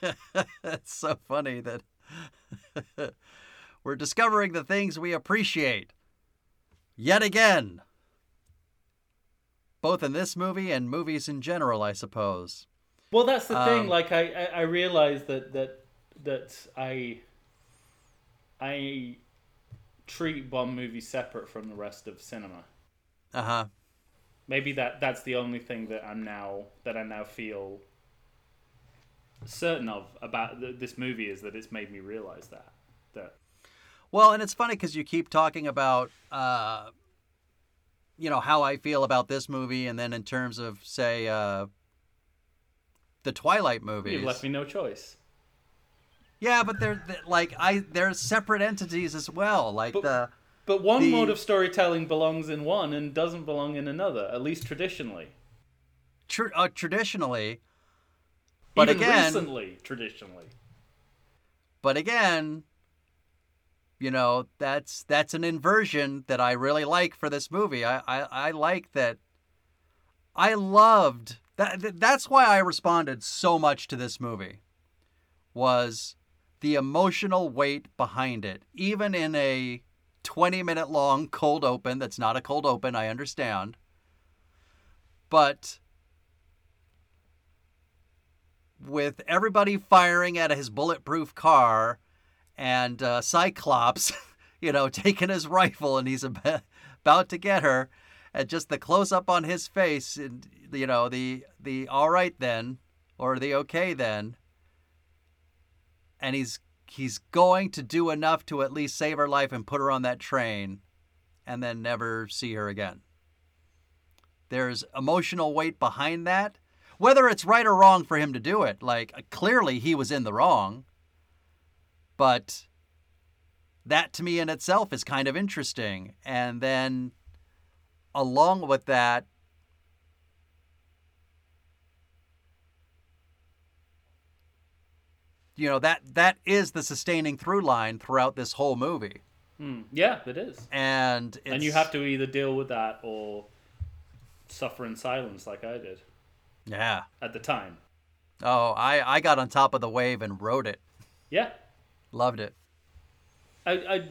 That's so funny that we're discovering the things we appreciate yet again. Both in this movie and movies in general, I suppose. Well, that's the thing. Um, Like I, I, I realize that that that I, I treat Bond movies separate from the rest of cinema. Uh huh. Maybe that that's the only thing that I'm now that I now feel certain of about th- this movie is that it's made me realize that that Well, and it's funny because you keep talking about, uh, you know, how I feel about this movie, and then in terms of, say, uh, the Twilight movies. you've left me no choice. Yeah, but they're, they like I they're separate entities as well. Like But- the But one The- mode of storytelling belongs in one and doesn't belong in another, at least traditionally. tr- uh, traditionally, but Even again, recently, traditionally. but again, you know that's that's an inversion that I really like for this movie. I I, I like that. I loved that. That's why I responded so much to this movie. Was the emotional weight behind it, even in a 20 minute long cold open that's not a cold open, I understand. But with everybody firing at his bulletproof car and uh, Cyclops, you know, taking his rifle and he's about to get her, and just the close up on his face, and you know, the the all right then, or the okay then, and he's he's going to do enough to at least save her life and put her on that train, and then never see her again. There's emotional weight behind that. Whether it's right or wrong for him to do it, like clearly he was in the wrong. But that to me in itself is kind of interesting. And then along with that, you know, that that is the sustaining through line throughout this whole movie. Hmm. Yeah, it is. And it's, And you have to either deal with that or suffer in silence like I did Yeah. at the time. Oh, I I got on top of the wave and wrote it. Yeah. Loved it. I, I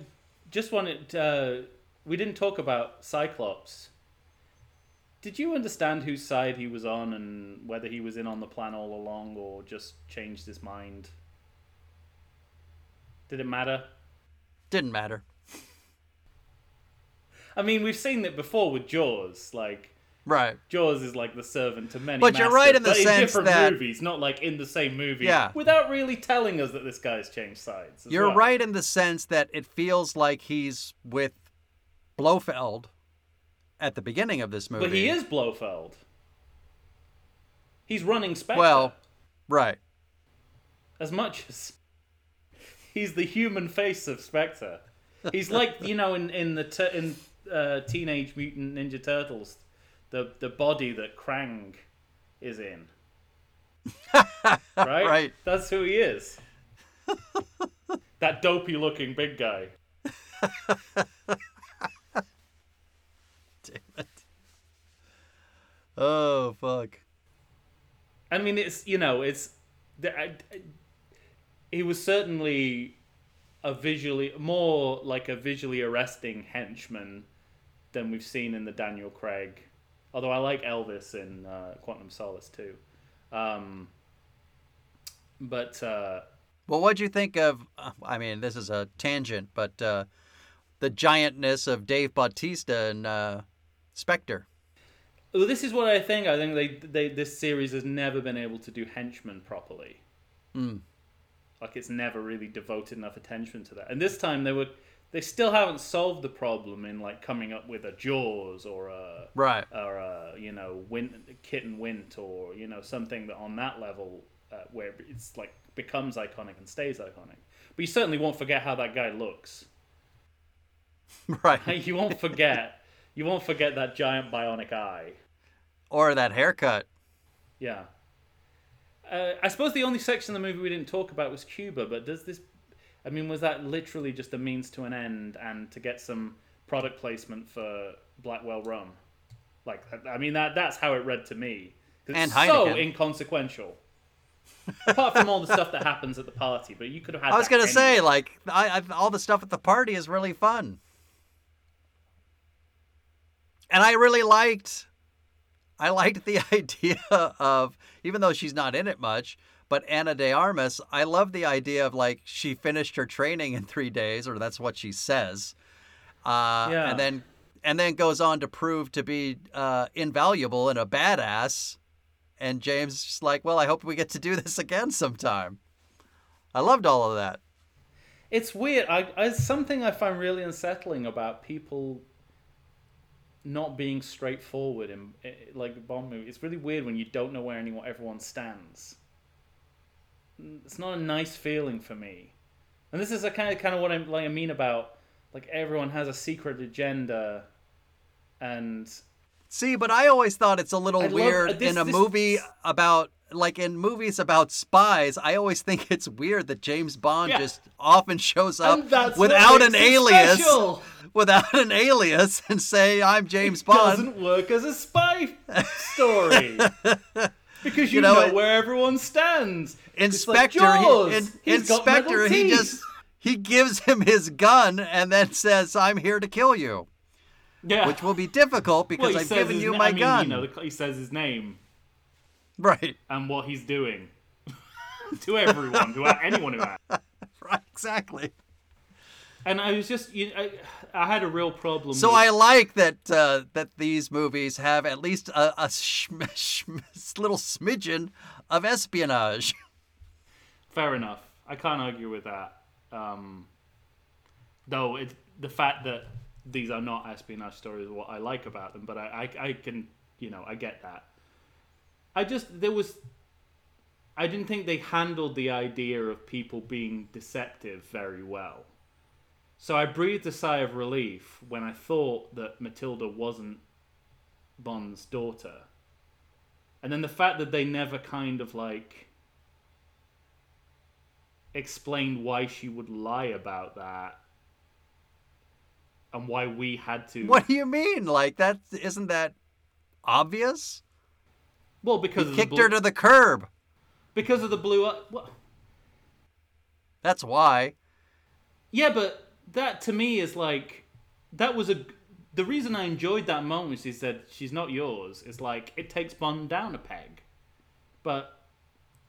just wanted uh, we didn't talk about Cyclops. Did you understand whose side he was on and whether he was in on the plan all along or just changed his mind? Did it matter? Didn't matter. I mean, we've seen it before with Jaws. Like, Right. Jaws is like the servant to many. But you're right in the sense different that- movies, not like in the same movie. Yeah. Without really telling us that this guy's changed sides. You're well. right in the sense that it feels like he's with Blofeld at the beginning of this movie. But he is Blofeld. He's running Spectre. Well, right. as much as he's the human face of Spectre. He's like you know in in the tur in uh, Teenage Mutant Ninja Turtles, the the body that Krang is in. right? Right. That's who he is. that dopey looking big guy. Damn it. Oh fuck. I mean, it's you know, it's he was certainly a visually more like a visually arresting henchman than we've seen in the Daniel Craig. Although I like Elvis in uh, Quantum Solace too. Um, but uh, Well, what'd you think of? uh, I mean, this is a tangent, but uh, the giantness of Dave Bautista and uh, Spectre. well, this is what I think. I think they, they this series has never been able to do henchmen properly. Hmm. Like it's never really devoted enough attention to that. And this time they were they still haven't solved the problem in like coming up with a Jaws or a Right. or a you know Wint, Kidd and Wint or you know something that on that level uh, where it's like becomes iconic and stays iconic. But you certainly won't forget how that guy looks. Right. You won't forget. you won't forget that giant bionic eye. Or that haircut. Yeah. Uh, I suppose the only section of the movie we didn't talk about was Cuba, but does this. I mean, was that literally just a means to an end and to get some product placement for Blackwell rum? Like, I mean, that that's how it read to me. 'Cause And it's so inconsequential. Apart from all the stuff that happens at the party, but you could have had. I was gonna say, like, I, I, all the stuff at the party is really fun, and I really liked. I liked the idea of, even though she's not in it much, but Ana de Armas. I love the idea of like she finished her training in three days, or that's what she says, uh, Yeah. and then and then goes on to prove to be uh, invaluable and a badass. And James is like, well, I hope we get to do this again sometime. I loved all of that. It's weird. I, I something I find really unsettling about people not being straightforward in eh, like Bond movie. It's really weird when you don't know where anyone everyone stands. It's not a nice feeling for me. And this is a kind of kind of what I'm like I mean about like everyone has a secret agenda and See, but I always thought it's a little I love- uh, weird this- in a this- movie about like in movies about spies. I always think it's weird that James Bond Yeah. just often shows up And that's what without an alias, special. without an alias, and say I'm James Bond. doesn't work as a spy story. Because you, You know, know, it- where everyone stands. It's like in Spectre, Jaws. he, in, He's got metal in Spectre, he teeth. just he gives him his gun and then says, "I'm here to kill you," yeah. which will be difficult because Well, I've given you na- my I mean, gun. You know, he says his name Right, and what he's doing to everyone, to anyone who asks. right, exactly. And I was just, you, I, I had a real problem. So with, I like that uh, that these movies have at least a, a shm- shm- little smidgen of espionage. Fair enough. I can't argue with that. Um, though it, the fact that these are not espionage stories is what I like about them, but I, I, I can, you know, I get that. I just, there was, I didn't think they handled the idea of people being deceptive very well. So I breathed a sigh of relief when I thought that Matilda wasn't Bond's daughter. And then the fact that they never kind of like explained why she would lie about that and why we had to What do you mean? Like that isn't that obvious? well because He of the kicked blue, her to the curb. because of the blue uh, well, That's why. yeah but that to me is like that was a the reason I enjoyed that moment was he said she's not yours is like it takes Bond down a peg but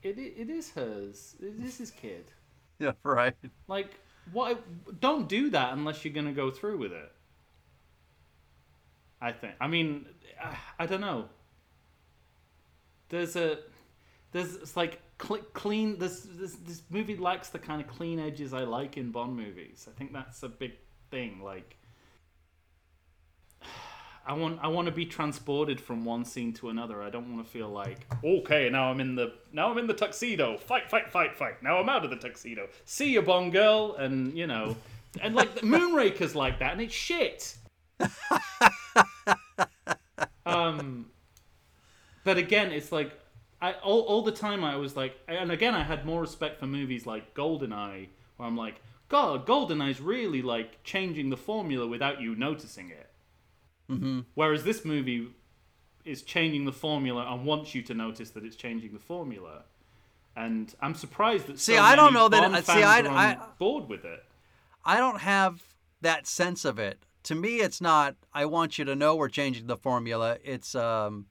it i- it is hers it is his kid Yeah, right. Like, what? Don't do that unless you're gonna go through with it. I think. I mean, I, I don't know. There's a there's it's like cl- clean. This this this movie lacks the kind of clean edges I like in Bond movies. I think that's a big thing. Like, I want I want to be transported from one scene to another. I don't want to feel like okay, now I'm in the now I'm in the tuxedo. Fight, fight, fight, fight. Now I'm out of the tuxedo. See you, Bond girl, and you know, and like Moonraker's like that, and it's shit. um, but again, it's like I all, all the time I was like, and again I had more respect for movies like Goldeneye, where I'm like, God, Goldeneye's really like changing the formula without you noticing it. Mm-hmm. Whereas this movie is changing the formula and wants you to notice that it's changing the formula. And I'm surprised that See, so I don't know that- Bond uh, see, I- I- board with it. I don't have that sense of it. To me, it's not. I want you to know we're changing the formula. It's um,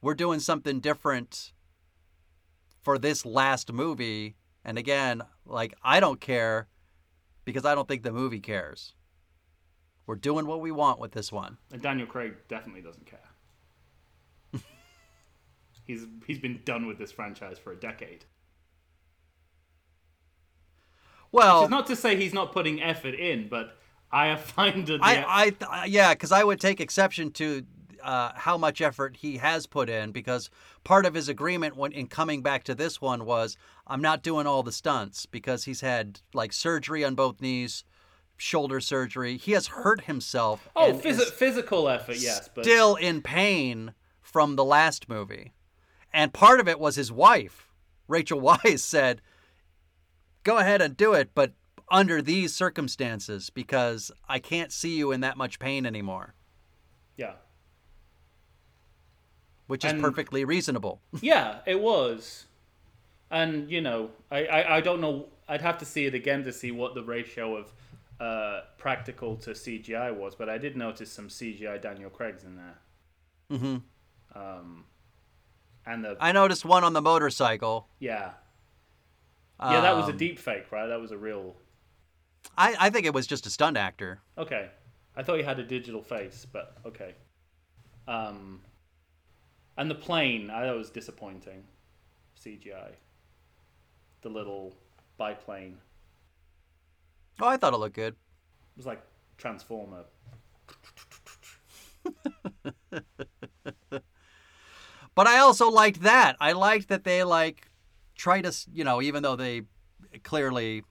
we're doing something different for this last movie. And again, like I don't care because I don't think the movie cares. We're doing what we want with this one. And Daniel Craig definitely doesn't care. he's he's been done with this franchise for a decade. Well, Which is not to say he's not putting effort in, but I find that the, I, I, th- yeah, because I would take exception to uh, how much effort he has put in, because part of his agreement when in coming back to this one was, I'm not doing all the stunts because he's had like surgery on both knees, shoulder surgery. He has hurt himself. oh phys- physical effort, yes, but still in pain from the last movie, and part of it was his wife, Rachel Weisz, said, "Go ahead and do it, but." Under these circumstances, because I can't see you in that much pain anymore. yeah, which is And- perfectly reasonable. yeah, it was, and you know, I, I I don't know. I'd have to see it again to see what the ratio of uh, practical to CGI was, but I did notice some CGI Daniel Craig's in there. Mm-hmm. Um, and the I noticed one on the motorcycle. yeah, yeah, that was a Um, deep fake, right? That was a real. I, I think it was just a stunt actor. Okay, I thought he had a digital face, but okay. Um, and the plane, I thought was disappointing. CGI. The little biplane. Oh, I thought it looked good. It was like Transformer. But I also liked that. I liked that they like try to, you know, even though they clearly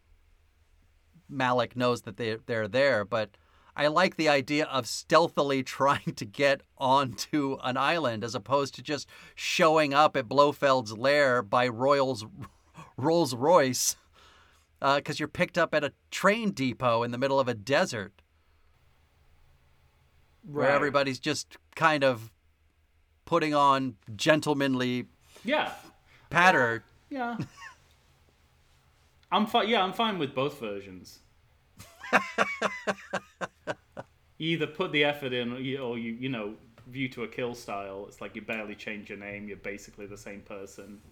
Malek knows that they they're there, but I like the idea of stealthily trying to get onto an island as opposed to just showing up at Blofeld's lair by Royals Rolls Royce because uh, you're picked up at a train depot in the middle of a desert where everybody's just kind of putting on gentlemanly Yeah, patter. yeah. I'm fine. Yeah, I'm fine with both versions. you either put the effort in, or you, or you, you know, view to a kill style. It's like you barely change your name. You're basically the same person.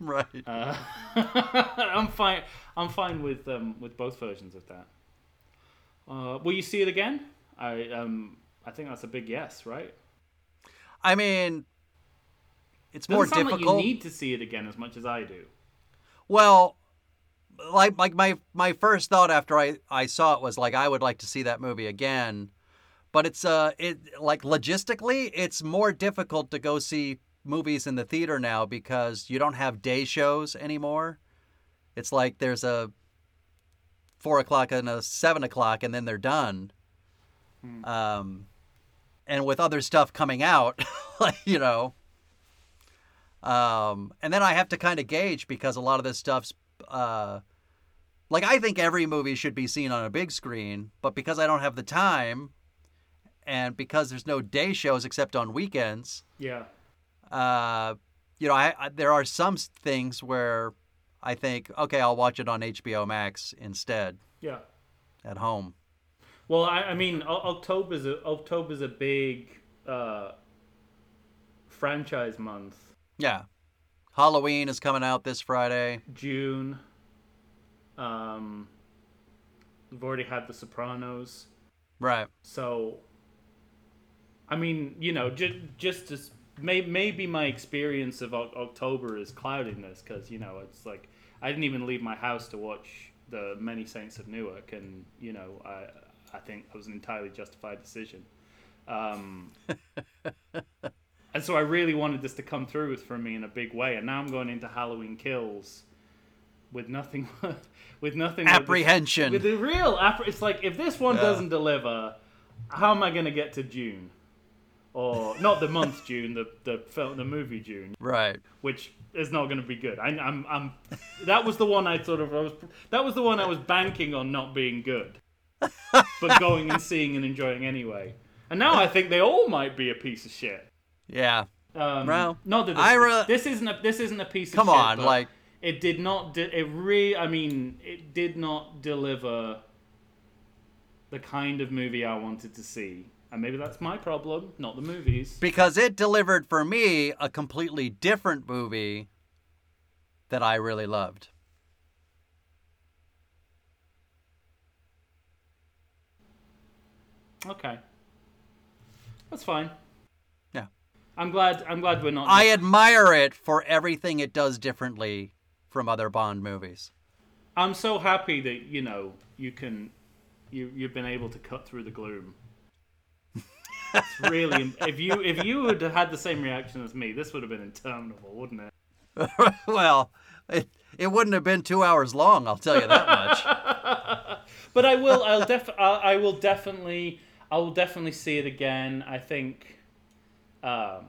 Right. Uh, I'm fine. I'm fine with um, with both versions of that. Uh, will you see it again? I um I think that's a big yes, right? I mean, it's Doesn't more difficult. like you need to see it again as much as I do. Well, like like my my first thought after I I saw it was like I would like to see that movie again, but it's uh it like logistically it's more difficult to go see movies in the theater now because you don't have day shows anymore. It's like there's a four o'clock and a seven o'clock and then they're done. Um, and with other stuff coming out, like you know. Um, and then I have to kind of gauge because a lot of this stuff's uh, like I think every movie should be seen on a big screen, but because I don't have the time, and because there's no day shows except on weekends, Yeah. uh, you know, I, I there are some things where I think, okay, I'll watch it on HBO Max instead Yeah. at home. Well, I, I mean, October is a, is a big uh, franchise month. Yeah, Halloween is coming out this Friday. Dune. Um, we've already had The Sopranos, Right. so I mean, you know, just just as may, maybe my experience of O- October is clouding this because you know it's like I didn't even leave my house to watch the Many Saints of Newark, and you know I I think it was an entirely justified decision. Um, and so I really wanted this to come through for me in a big way, and now I'm going into Halloween Kills with nothing with nothing with this- Apprehension. with the real appre- it's like if this one Yeah. doesn't deliver how am i going to get to Dune? Or not the month june the the film the movie Dune. Right. which is not going to be good. I, i'm i'm that was the one i sort of I was that was the one i was banking on not being good. But going and seeing and enjoying anyway. And now i think they all might be a piece of shit Yeah. um, Well, not that this, this isn't a this isn't a piece of Come on, like- it did not. De- it re. I mean, it did not deliver the kind of movie I wanted to see, and maybe that's my problem, not the movies. Because it delivered for me a completely different movie that I really loved. Okay, that's fine. I'm glad. I'm glad we're not. I admire it for everything it does differently from other Bond movies. I'm so happy that you know you can. You you've been able to cut through the gloom. It's really. if you if you had had the same reaction as me, this would have been interminable, wouldn't it? well, it, it wouldn't have been two hours long, I'll tell you that much. but I will. I'll def. I will definitely. I will definitely see it again. I think. Um.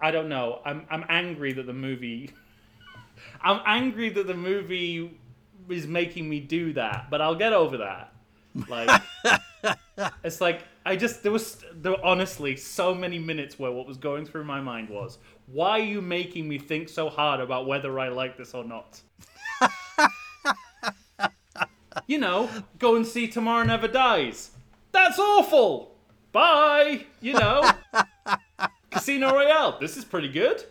I don't know. I'm. I'm angry that the movie. I'm angry that the movie is making me do that, but I'll get over that. Like. it's like I just there was there were honestly so many minutes where what was going through my mind was why are you making me think so hard about whether I like this or not? you know, go and see Tomorrow Never Dies. That's awful. Bye. You know, Casino Royale. This is pretty good.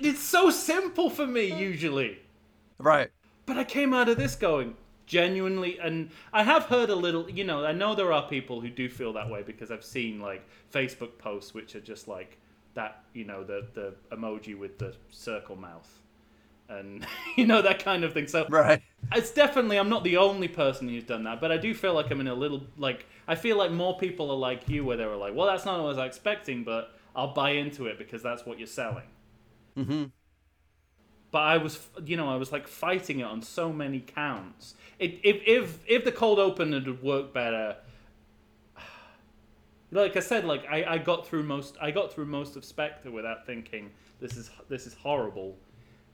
It's so simple for me usually. right. But I came out of this going genuinely, and I have heard a little. You know, I know there are people who do feel that way because I've seen like Facebook posts which are just like that. You know, the the emoji with the circle mouth, and you know that kind of thing. So Right. it's definitely I'm not the only person who's done that, but I do feel like I'm in a little like I feel like more people are like you, where they were like, well, that's not what I was expecting, but I'll buy into it because that's what you're selling. Mm-hmm. But I was, you know, I was like fighting it on so many counts. It, if if if the cold open had worked better, like I said, like I, I got through most I got through most of Spectre without thinking this is this is horrible.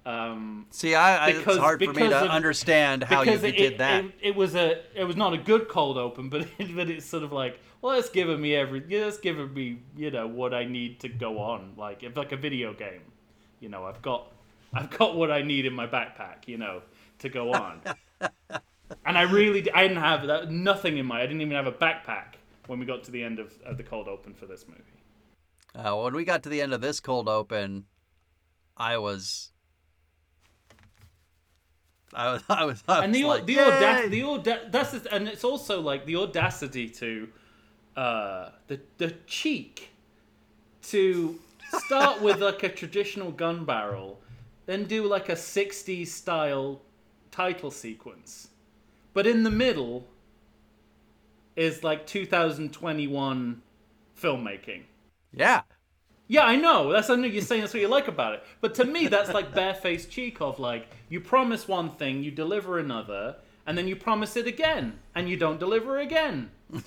Um, See, I, Because- it's hard for me to of- understand how you it, did that. It, it was a it was not a good cold open, but it, but it's sort of like well, it's giving me every it's giving me you know what I need to go on, like if like a video game, you know I've got I've got what I need in my backpack, you know, to go on. and I really I didn't have that nothing in my I didn't even have a backpack when we got to the end of, of the cold open for this movie. Uh, when we got to the end of this cold open, I was. I was, I was, I and the was like, the audacity, the auda- that's and it's also like the audacity to uh, the the cheek to start with like a traditional gun barrel, then do like a '60s style title sequence, but in the middle is like 2021 filmmaking. Yeah. Yeah, I know. That's I know you're saying that's what you like about it. But to me, that's like barefaced cheek of like you promise one thing, you deliver another, and then you promise it again, and you don't deliver again.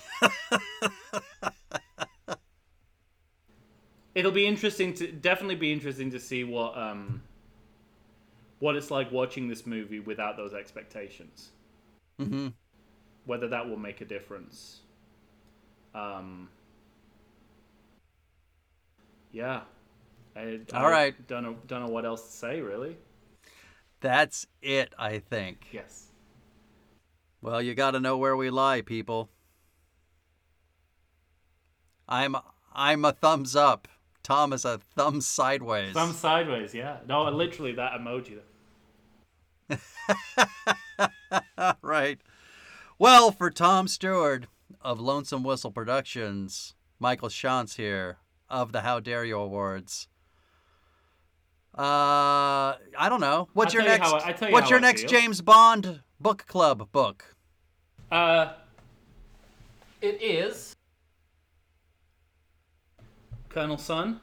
It'll be interesting to definitely be interesting to see what um what it's like watching this movie without those expectations. Mm-hmm. Whether that will make a difference. Um. Yeah. I, I right. Don't know. Don't know what else to say. Really. That's it, I think. Yes. Well, you got to know where we lie, people. I'm I'm a thumbs up. Tom is a thumb sideways. Thumb sideways. Yeah. No, literally that emoji. right. Well, for Tom Stewart, of Lonesome Whistle Productions, Michael Shantz here of the How Dare You Awards. Uh, I don't know. What's I'll your tell you next? how I- I'll tell you what's your I next feel. James Bond book club book? Uh, it is Colonel Sun.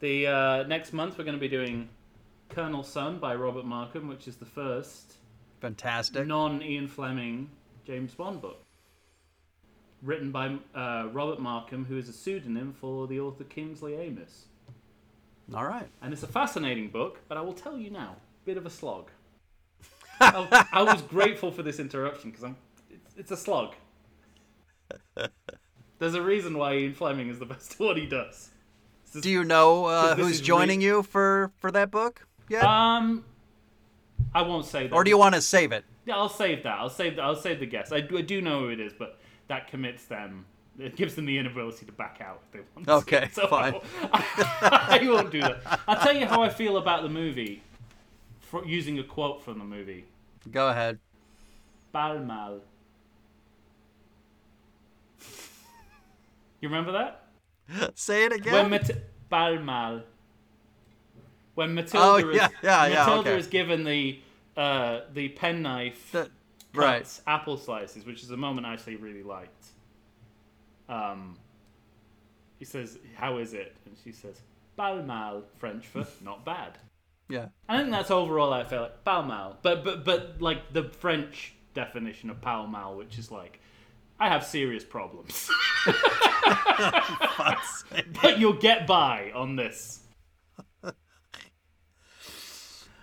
The uh, next month we're going to be doing Colonel Sun by Robert Markham, which is the first Fantastic. non-Ian Fleming James Bond book, written by uh, Robert Markham, who is a pseudonym for the author Kingsley Amis. All right. And it's a fascinating book, but I will tell you now, bit of a slog. I, I was grateful for this interruption because I'm. It's, it's a slog. There's a reason why Ian Fleming is the best at what he does. Just- Do you know uh, who's joining re- you for for that book? Yeah. Um, I won't say that. or do you want to save it? Yeah, I'll save that. I'll save. I'll save the guess. I do, I do know who it is, but that commits them. It gives them the inability to back out if they want to. Okay, so fine. I, I won't do that. I'll tell you how I feel about the movie, for using a quote from the movie. Go ahead. Pas mal. You remember that? Say it again. When Mat- Pas mal. When Matilda Oh, is yeah, yeah, yeah, Matilda okay. is given the uh, the penknife The- right. apple slices, which is a moment I actually really liked. Um, he says, "How is it?" And she says, "Pas mal," French for not bad. Yeah. I think that's overall. I feel like pas mal, but but but like the French definition of pas mal, which is like, I have serious problems, but you'll get by on this.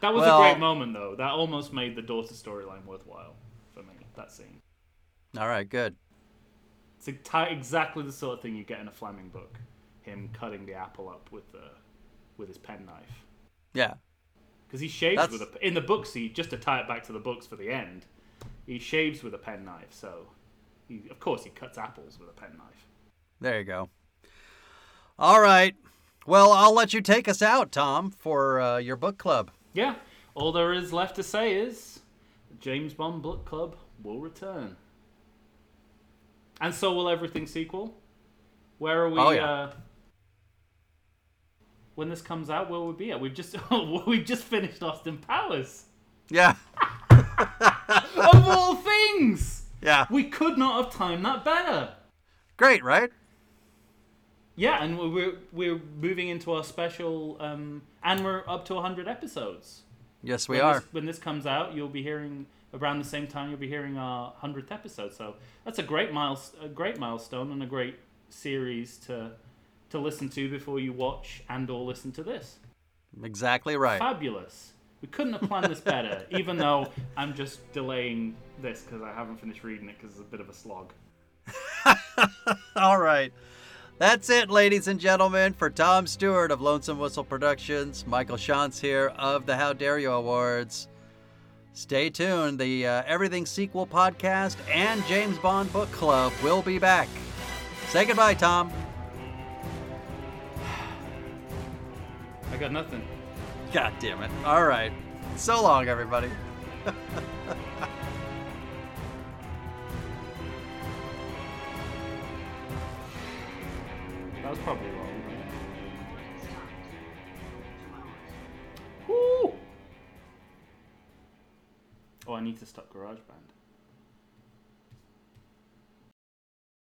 That was Well- a great moment, though. That almost made the daughter storyline worthwhile. That scene. All right. Good. It's exactly the sort of thing you get in a Fleming book. Him cutting the apple up with the with his penknife. Yeah. Because he shaves That's- with a in the books. He just to tie it back to the books for the end. He shaves with a penknife. So, he, of course, he cuts apples with a penknife. There you go. All right. Well, I'll let you take us out, Tom, for uh, your book club. Yeah. All there is left to say is, James Bond Book Club will return, and so will everything sequel. Where are we? Oh, yeah. uh, when this comes out, where will we be at? We've just we've just finished Austin Powers. Yeah. of all things, Yeah. we could not have timed that better. Great, right? Yeah, and we're we're moving into our special, um, and we're up to 100 episodes. Yes, we when are. This, when this comes out, you'll be hearing around the same time. You'll be hearing our 100th episode. So that's a great miles, a great milestone, and a great series to to listen to before you watch and or listen to this. Exactly right. Fabulous. We couldn't have planned this better. even though I'm just delaying this because I haven't finished reading it because it's a bit of a slog. All right. That's it, ladies and gentlemen, for Tom Stewart of Lonesome Whistle Productions. Michael Shantz here of the How Dare You Awards. Stay tuned. The uh, Everything Sequel podcast and James Bond Book Club will be back. Say goodbye, Tom. I got nothing. God damn it. All right. So long, everybody. That was probably wrong. Woo! Oh, I need to stop GarageBand.